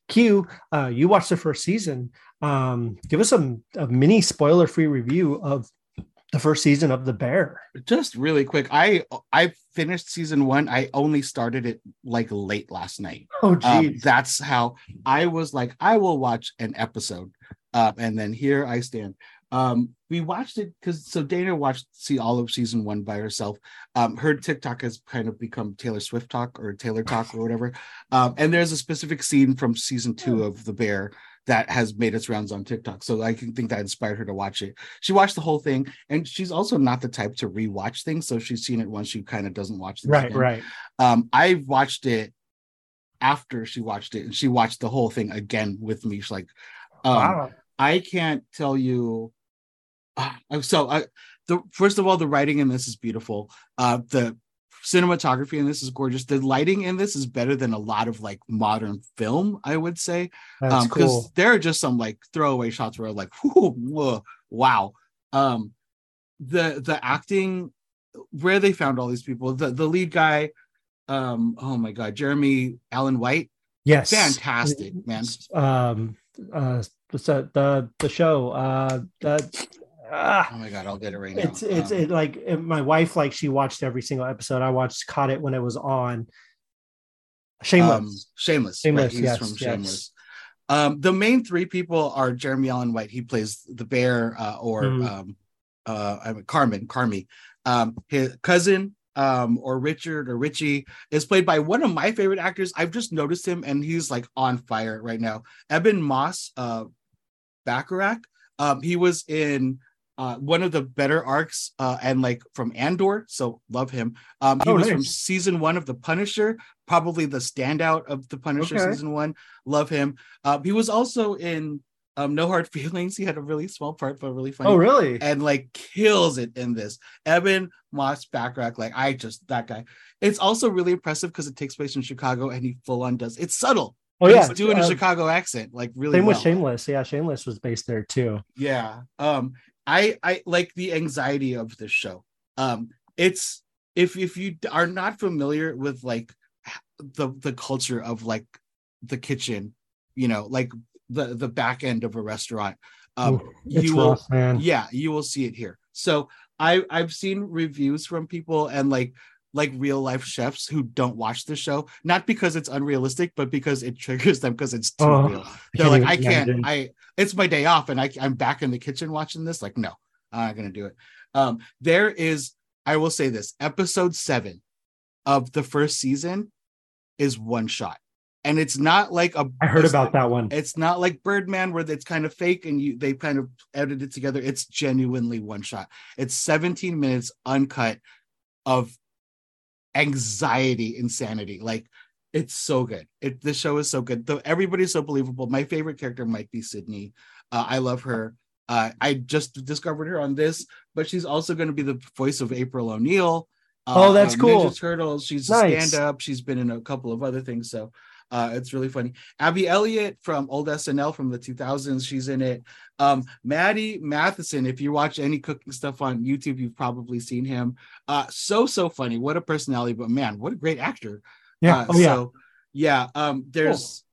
queue. Uh, you watched the first season um, give us a, a mini spoiler free review of the first season of the bear. Just really quick i i finished season one. I only started it like late last night. Oh geez. Um, that's how i was like i will watch an episode. Uh, and then here i stand. Um we watched it because so dana watched see all of season one by herself. Um her tiktok has kind of become taylor swift talk or taylor talk or whatever. Um and there's a specific scene from season two of the bear that has made its rounds on TikTok. So I think that inspired her to watch it. She watched the whole thing, and she's also not the type to rewatch things. So she's seen it once, she kind of doesn't watch it. Right, again. right. Um, I watched it after she watched it, and she watched the whole thing again with me. She's like, um, wow. I can't tell you. Uh, so I, the first of all, the writing in this is beautiful. Uh, the cinematography in this is gorgeous. The lighting in this is better than a lot of like modern film, I would say. That's um, cool. There are just some like throwaway shots where like, whoo, whoa, wow. Um, the the acting, where they found all these people. The the lead guy, um, oh my god, Jeremy Allen White. Yes, fantastic man. Um, uh, the the the show. Uh, that Ah, oh my god, I'll get it right now. It's it's um, it, like it, my wife like she watched every single episode. I watched caught it when it was on. Shameless, um, shameless, shameless. Right? He's yes, from Shameless. Yes. Um, the main three people are Jeremy Allen White. He plays the bear, uh, or mm-hmm. um, uh, I mean, Carmen, Carmy. Um, his cousin, um, or Richard or Richie is played by one of my favorite actors. I've just noticed him, and he's like on fire right now. Ebon Moss, uh, Bachrach. Um, he was in uh, one of the better arcs uh, and like from Andor, so love him. Um, he oh, was nice. from season one of The Punisher, probably the standout of The Punisher okay. season one. Love him. Uh, he was also in um, No Hard Feelings. He had a really small part, but really funny. Oh, really? And like kills it in this. Evan Moss Bachrach, like I just that guy. It's also really impressive because it takes place in Chicago and he full on does. It's subtle. Oh yeah, he's doing a uh, Chicago accent, like really. Same well. with Shameless. Yeah, Shameless was based there too. Yeah. Um, I I like the anxiety of this show. Um, it's if if you are not familiar with like the the culture of like the kitchen, you know, like the the back end of a restaurant, um, Ooh, you will, rough, yeah, you will see it here. So I I've seen reviews from people and like like real life chefs who don't watch the show, not because it's unrealistic, but because it triggers them because it's too oh, real. They're like, I can't, imagine. I it's my day off and I, I'm back in the kitchen watching this. Like, no, I'm not gonna do it. Um, there is, I will say this, episode seven of the first season is one shot. And it's not like a I heard about that one. It's not like Birdman where it's kind of fake and you they kind of edited it together. It's genuinely one shot. It's 17 minutes uncut of anxiety insanity. Like it's so good. It the show is so good. Though everybody's so believable. My favorite character might be Sydney. Uh, I love her. Uh, I just discovered her on this, but she's also going to be the voice of April O'Neil. Uh, oh, that's cool. Ninja Turtles. She's Nice. a stand-up. She's been in a couple of other things, so uh, it's really funny. Abby Elliott from old SNL from the 2000s. She's in it. Um, Matty Matheson. If you watch any cooking stuff on YouTube, you've probably seen him. Uh, so so funny. What a personality, but man, what a great actor. Yeah. Uh, oh yeah. So, yeah. Um, there's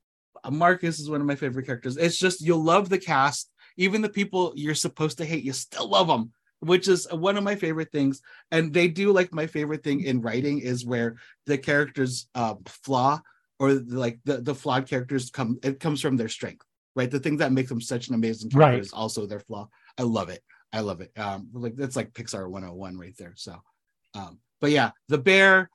uh, Marcus is one of my favorite characters. It's just you'll love the cast, even the people you're supposed to hate, you still love them, which is one of my favorite things. And they do like my favorite thing in writing is where the characters uh flaw or like the the flawed characters come. It comes from their strength, right? The thing that makes them such an amazing character Right. is also their flaw. I love it. I love it. Um, like that's like Pixar 101 right there. So, um, but yeah, the bear.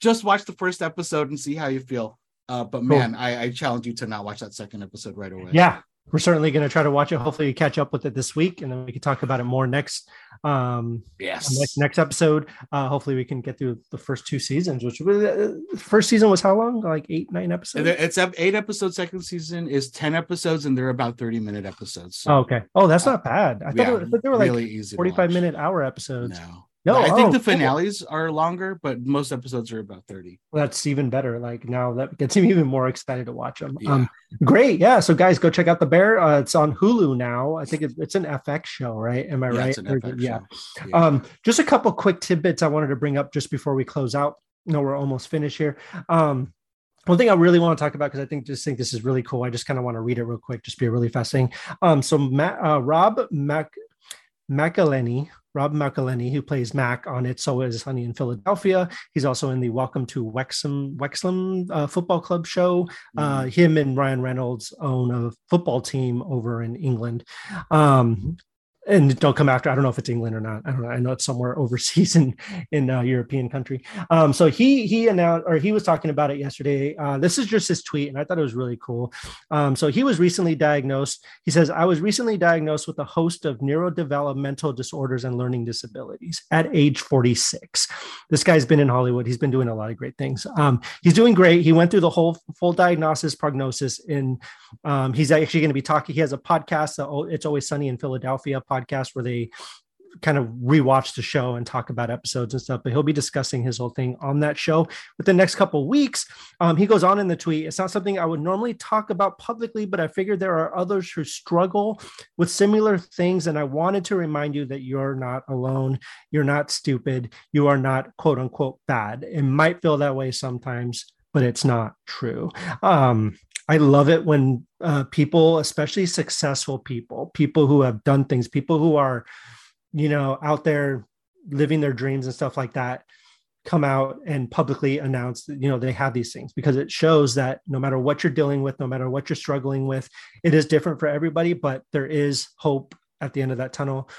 Just watch the first episode and see how you feel. Uh, but man, I, I challenge you to not watch that second episode right away. Yeah. We're certainly going to try to watch it. Hopefully, you catch up with it this week, and then we can talk about it more next um, Yes. next, next episode. Uh, hopefully, we can get through the first two seasons. Which uh, first season was how long? Like eight, nine episodes. It's eight episodes. Second season is ten episodes, and they're about thirty minute episodes. So Oh, okay. Oh, that's not bad. I thought, yeah, they were, I thought they were like really easy. forty-five minute hour episodes. No, No, I think oh, the cool. finales are longer, but most episodes are about thirty. That's even better. Like now that gets me even more excited to watch them. Yeah. Um, great. Yeah. So guys, go check out the Bear. Uh, it's on Hulu now. I think it's, it's an FX show, right? Am I Yeah, right? Or- yeah. Yeah. Um, just a couple quick tidbits I wanted to bring up just before we close out. No, we're almost finished here. Um, one thing I really want to talk about because I think just think this is really cool. I just kind of want to read it real quick, just be a really fast thing. Um, so Matt, uh, Rob Mac McElhenney, Rob McElhenney, who plays Mac on It's Always Sunny in Philadelphia. He's also in the Welcome to Wrexham Wrexham uh, Football Club show. Uh, him and Ryan Reynolds own a football team over in England. Um, and don't come after. I don't know if it's England or not. I don't know. I know it's somewhere overseas in in a European country. Um, so he he announced or he was talking about it yesterday. Uh, this is just his tweet, and I thought it was really cool. Um, so he was recently diagnosed. He says, "I was recently diagnosed with a host of neurodevelopmental disorders and learning disabilities at age 46." This guy's been in Hollywood. He's been doing a lot of great things. Um, he's doing great. He went through the whole full diagnosis, prognosis, and um, he's actually going to be talking. He has a podcast, "It's Always Sunny in Philadelphia" podcast, where they kind of rewatch the show and talk about episodes and stuff. But he'll be discussing his whole thing on that show. But the next couple of weeks, um, he goes on in the tweet. It's not something I would normally talk about publicly, but I figured there are others who struggle with similar things, and I wanted to remind you that you're not alone. You're not stupid. You are not quote unquote bad. It might feel that way sometimes, but it's not true. Um, I love it when uh, people, especially successful people, people who have done things, people who are, you know, out there living their dreams and stuff like that, come out and publicly announce that, you know, they have these things because it shows that no matter what you're dealing with, no matter what you're struggling with, it is different for everybody, but there is hope at the end of that tunnel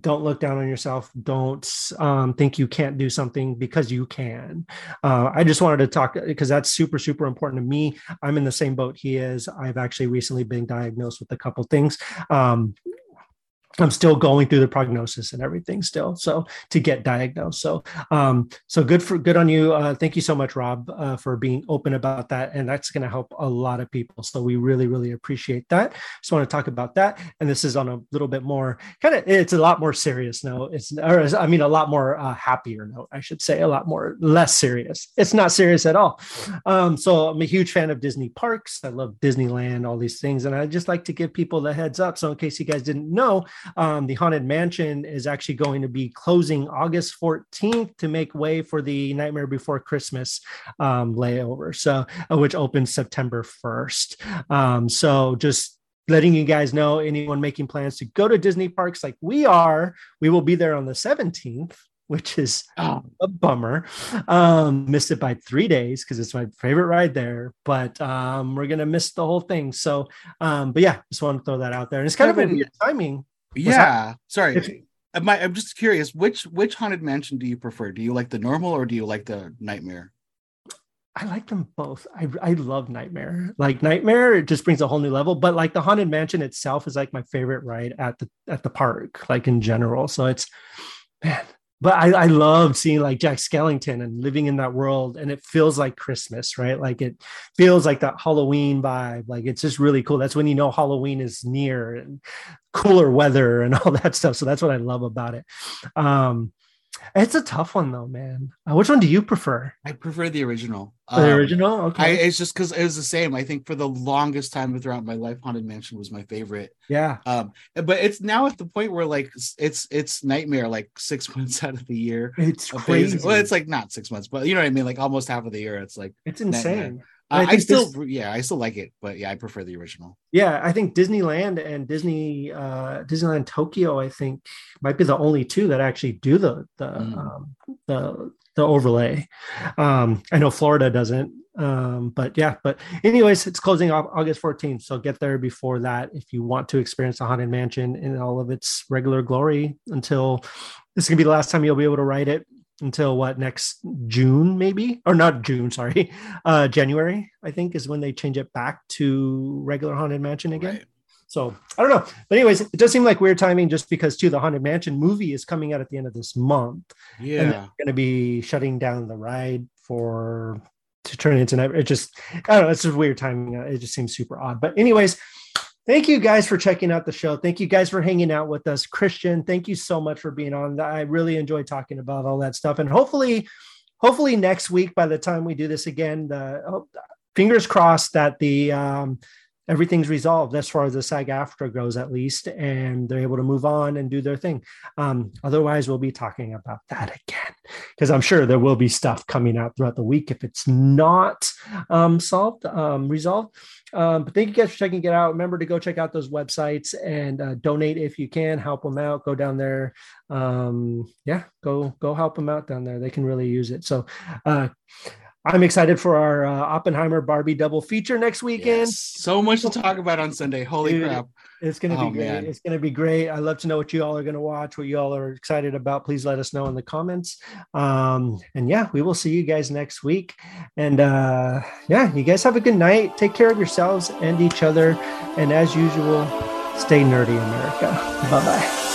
don't look down on yourself. Don't um, think you can't do something because you can. Uh, i just wanted to talk because that's super super important to me. I'm in the same boat he is. I've actually recently been diagnosed with a couple things. Um, I'm still going through the prognosis and everything still. So to get diagnosed. So um, so good for good on you. Uh, thank you so much, Rob, uh, for being open about that. And that's going to help a lot of people. So we really, really appreciate that. Just want to talk about that. And this is on a little bit more kind of it's a lot more serious note. It's or I mean a lot more uh, happier note, I should say, a lot more less serious. It's not serious at all. Um, so I'm a huge fan of Disney parks. I love Disneyland, all these things, and I just like to give people the heads up. So in case you guys didn't know, um, the Haunted Mansion is actually going to be closing August 14th to make way for the Nightmare Before Christmas um, layover. So, uh, which opens September 1st. Um, so just letting you guys know anyone making plans to go to Disney parks like we are, we will be there on the 17th. Which is Oh, a bummer. Um, missed it by three days because it's my favorite ride there, but um, we're gonna miss the whole thing. So, um, but yeah, just want to throw that out there. And it's kind of a weird timing yeah. Sorry. If- uh, My, I'm just curious, which which haunted mansion do you prefer? Do you like the normal or do you like the nightmare? I like them both. I I love Nightmare. Like Nightmare, it just brings a whole new level. But like the Haunted Mansion itself is like my favorite ride at the at the park, like in general. So it's man, but I, I love seeing like Jack Skellington and living in that world, and it feels like Christmas, right? Like it feels like that Halloween vibe. Like it's just really cool. That's when you know Halloween is near and cooler weather and all that stuff. So that's what I love about it. Um, it's a tough one though, man. Uh, which one do you prefer? I prefer the original. The um, original, okay. I, it's just because it was the same. I think for the longest time throughout my life, Haunted Mansion was my favorite. Yeah. Um, but it's now at the point where like it's it's nightmare like six months out of the year. It's crazy. Well, it's like not six months, but you know what I mean. Like almost half of the year, it's like it's insane. Nightmare. I, I, still, this, yeah, I still like it, but yeah, I prefer the original. Yeah, I think Disneyland and Disney uh, Disneyland Tokyo, I think, might be the only two that actually do the the mm. um, the the overlay. Um, I know Florida doesn't, um, but yeah. But anyways, it's closing off August 14th, so get there before that if you want to experience the Haunted Mansion in all of its regular glory. Until this is gonna be the last time you'll be able to ride it until what next June maybe or not June sorry uh January I think is when they change it back to regular haunted mansion again. Right. So I don't know, but anyways, it does seem like weird timing just because too the haunted mansion movie is coming out at the end of this month. Yeah, and they're going to be shutting down the ride for to turn it into it just I don't know. It's just weird timing. It just seems super odd. But anyways, Thank you guys for checking out the show. Thank you guys for hanging out with us. Christian, thank you so much for being on. I really enjoy talking about all that stuff. And hopefully, hopefully next week, by the time we do this again, the oh, fingers crossed that the um, everything's resolved as far as the SAG AFTRA goes, at least, and they're able to move on and do their thing. Um, otherwise, we'll be talking about that again because I'm sure there will be stuff coming out throughout the week if it's not um, solved, um, resolved. Um, but thank you guys for checking it out. Remember to go check out those websites and uh, donate if you can. Help them out. Go down there. Um, yeah, go go help them out down there. They can really use it. So. Uh, I'm excited for our uh, Oppenheimer Barbie double feature next weekend. Yes. So much to talk about on Sunday. Holy Dude, crap. It's going to oh, be great. Man. It's going to be great. I'd love to know what you all are going to watch, what you all are excited about. Please let us know in the comments. Um, and yeah, we will see you guys next week. And uh, yeah, you guys have a good night. Take care of yourselves and each other. And as usual, stay nerdy, America. Bye bye.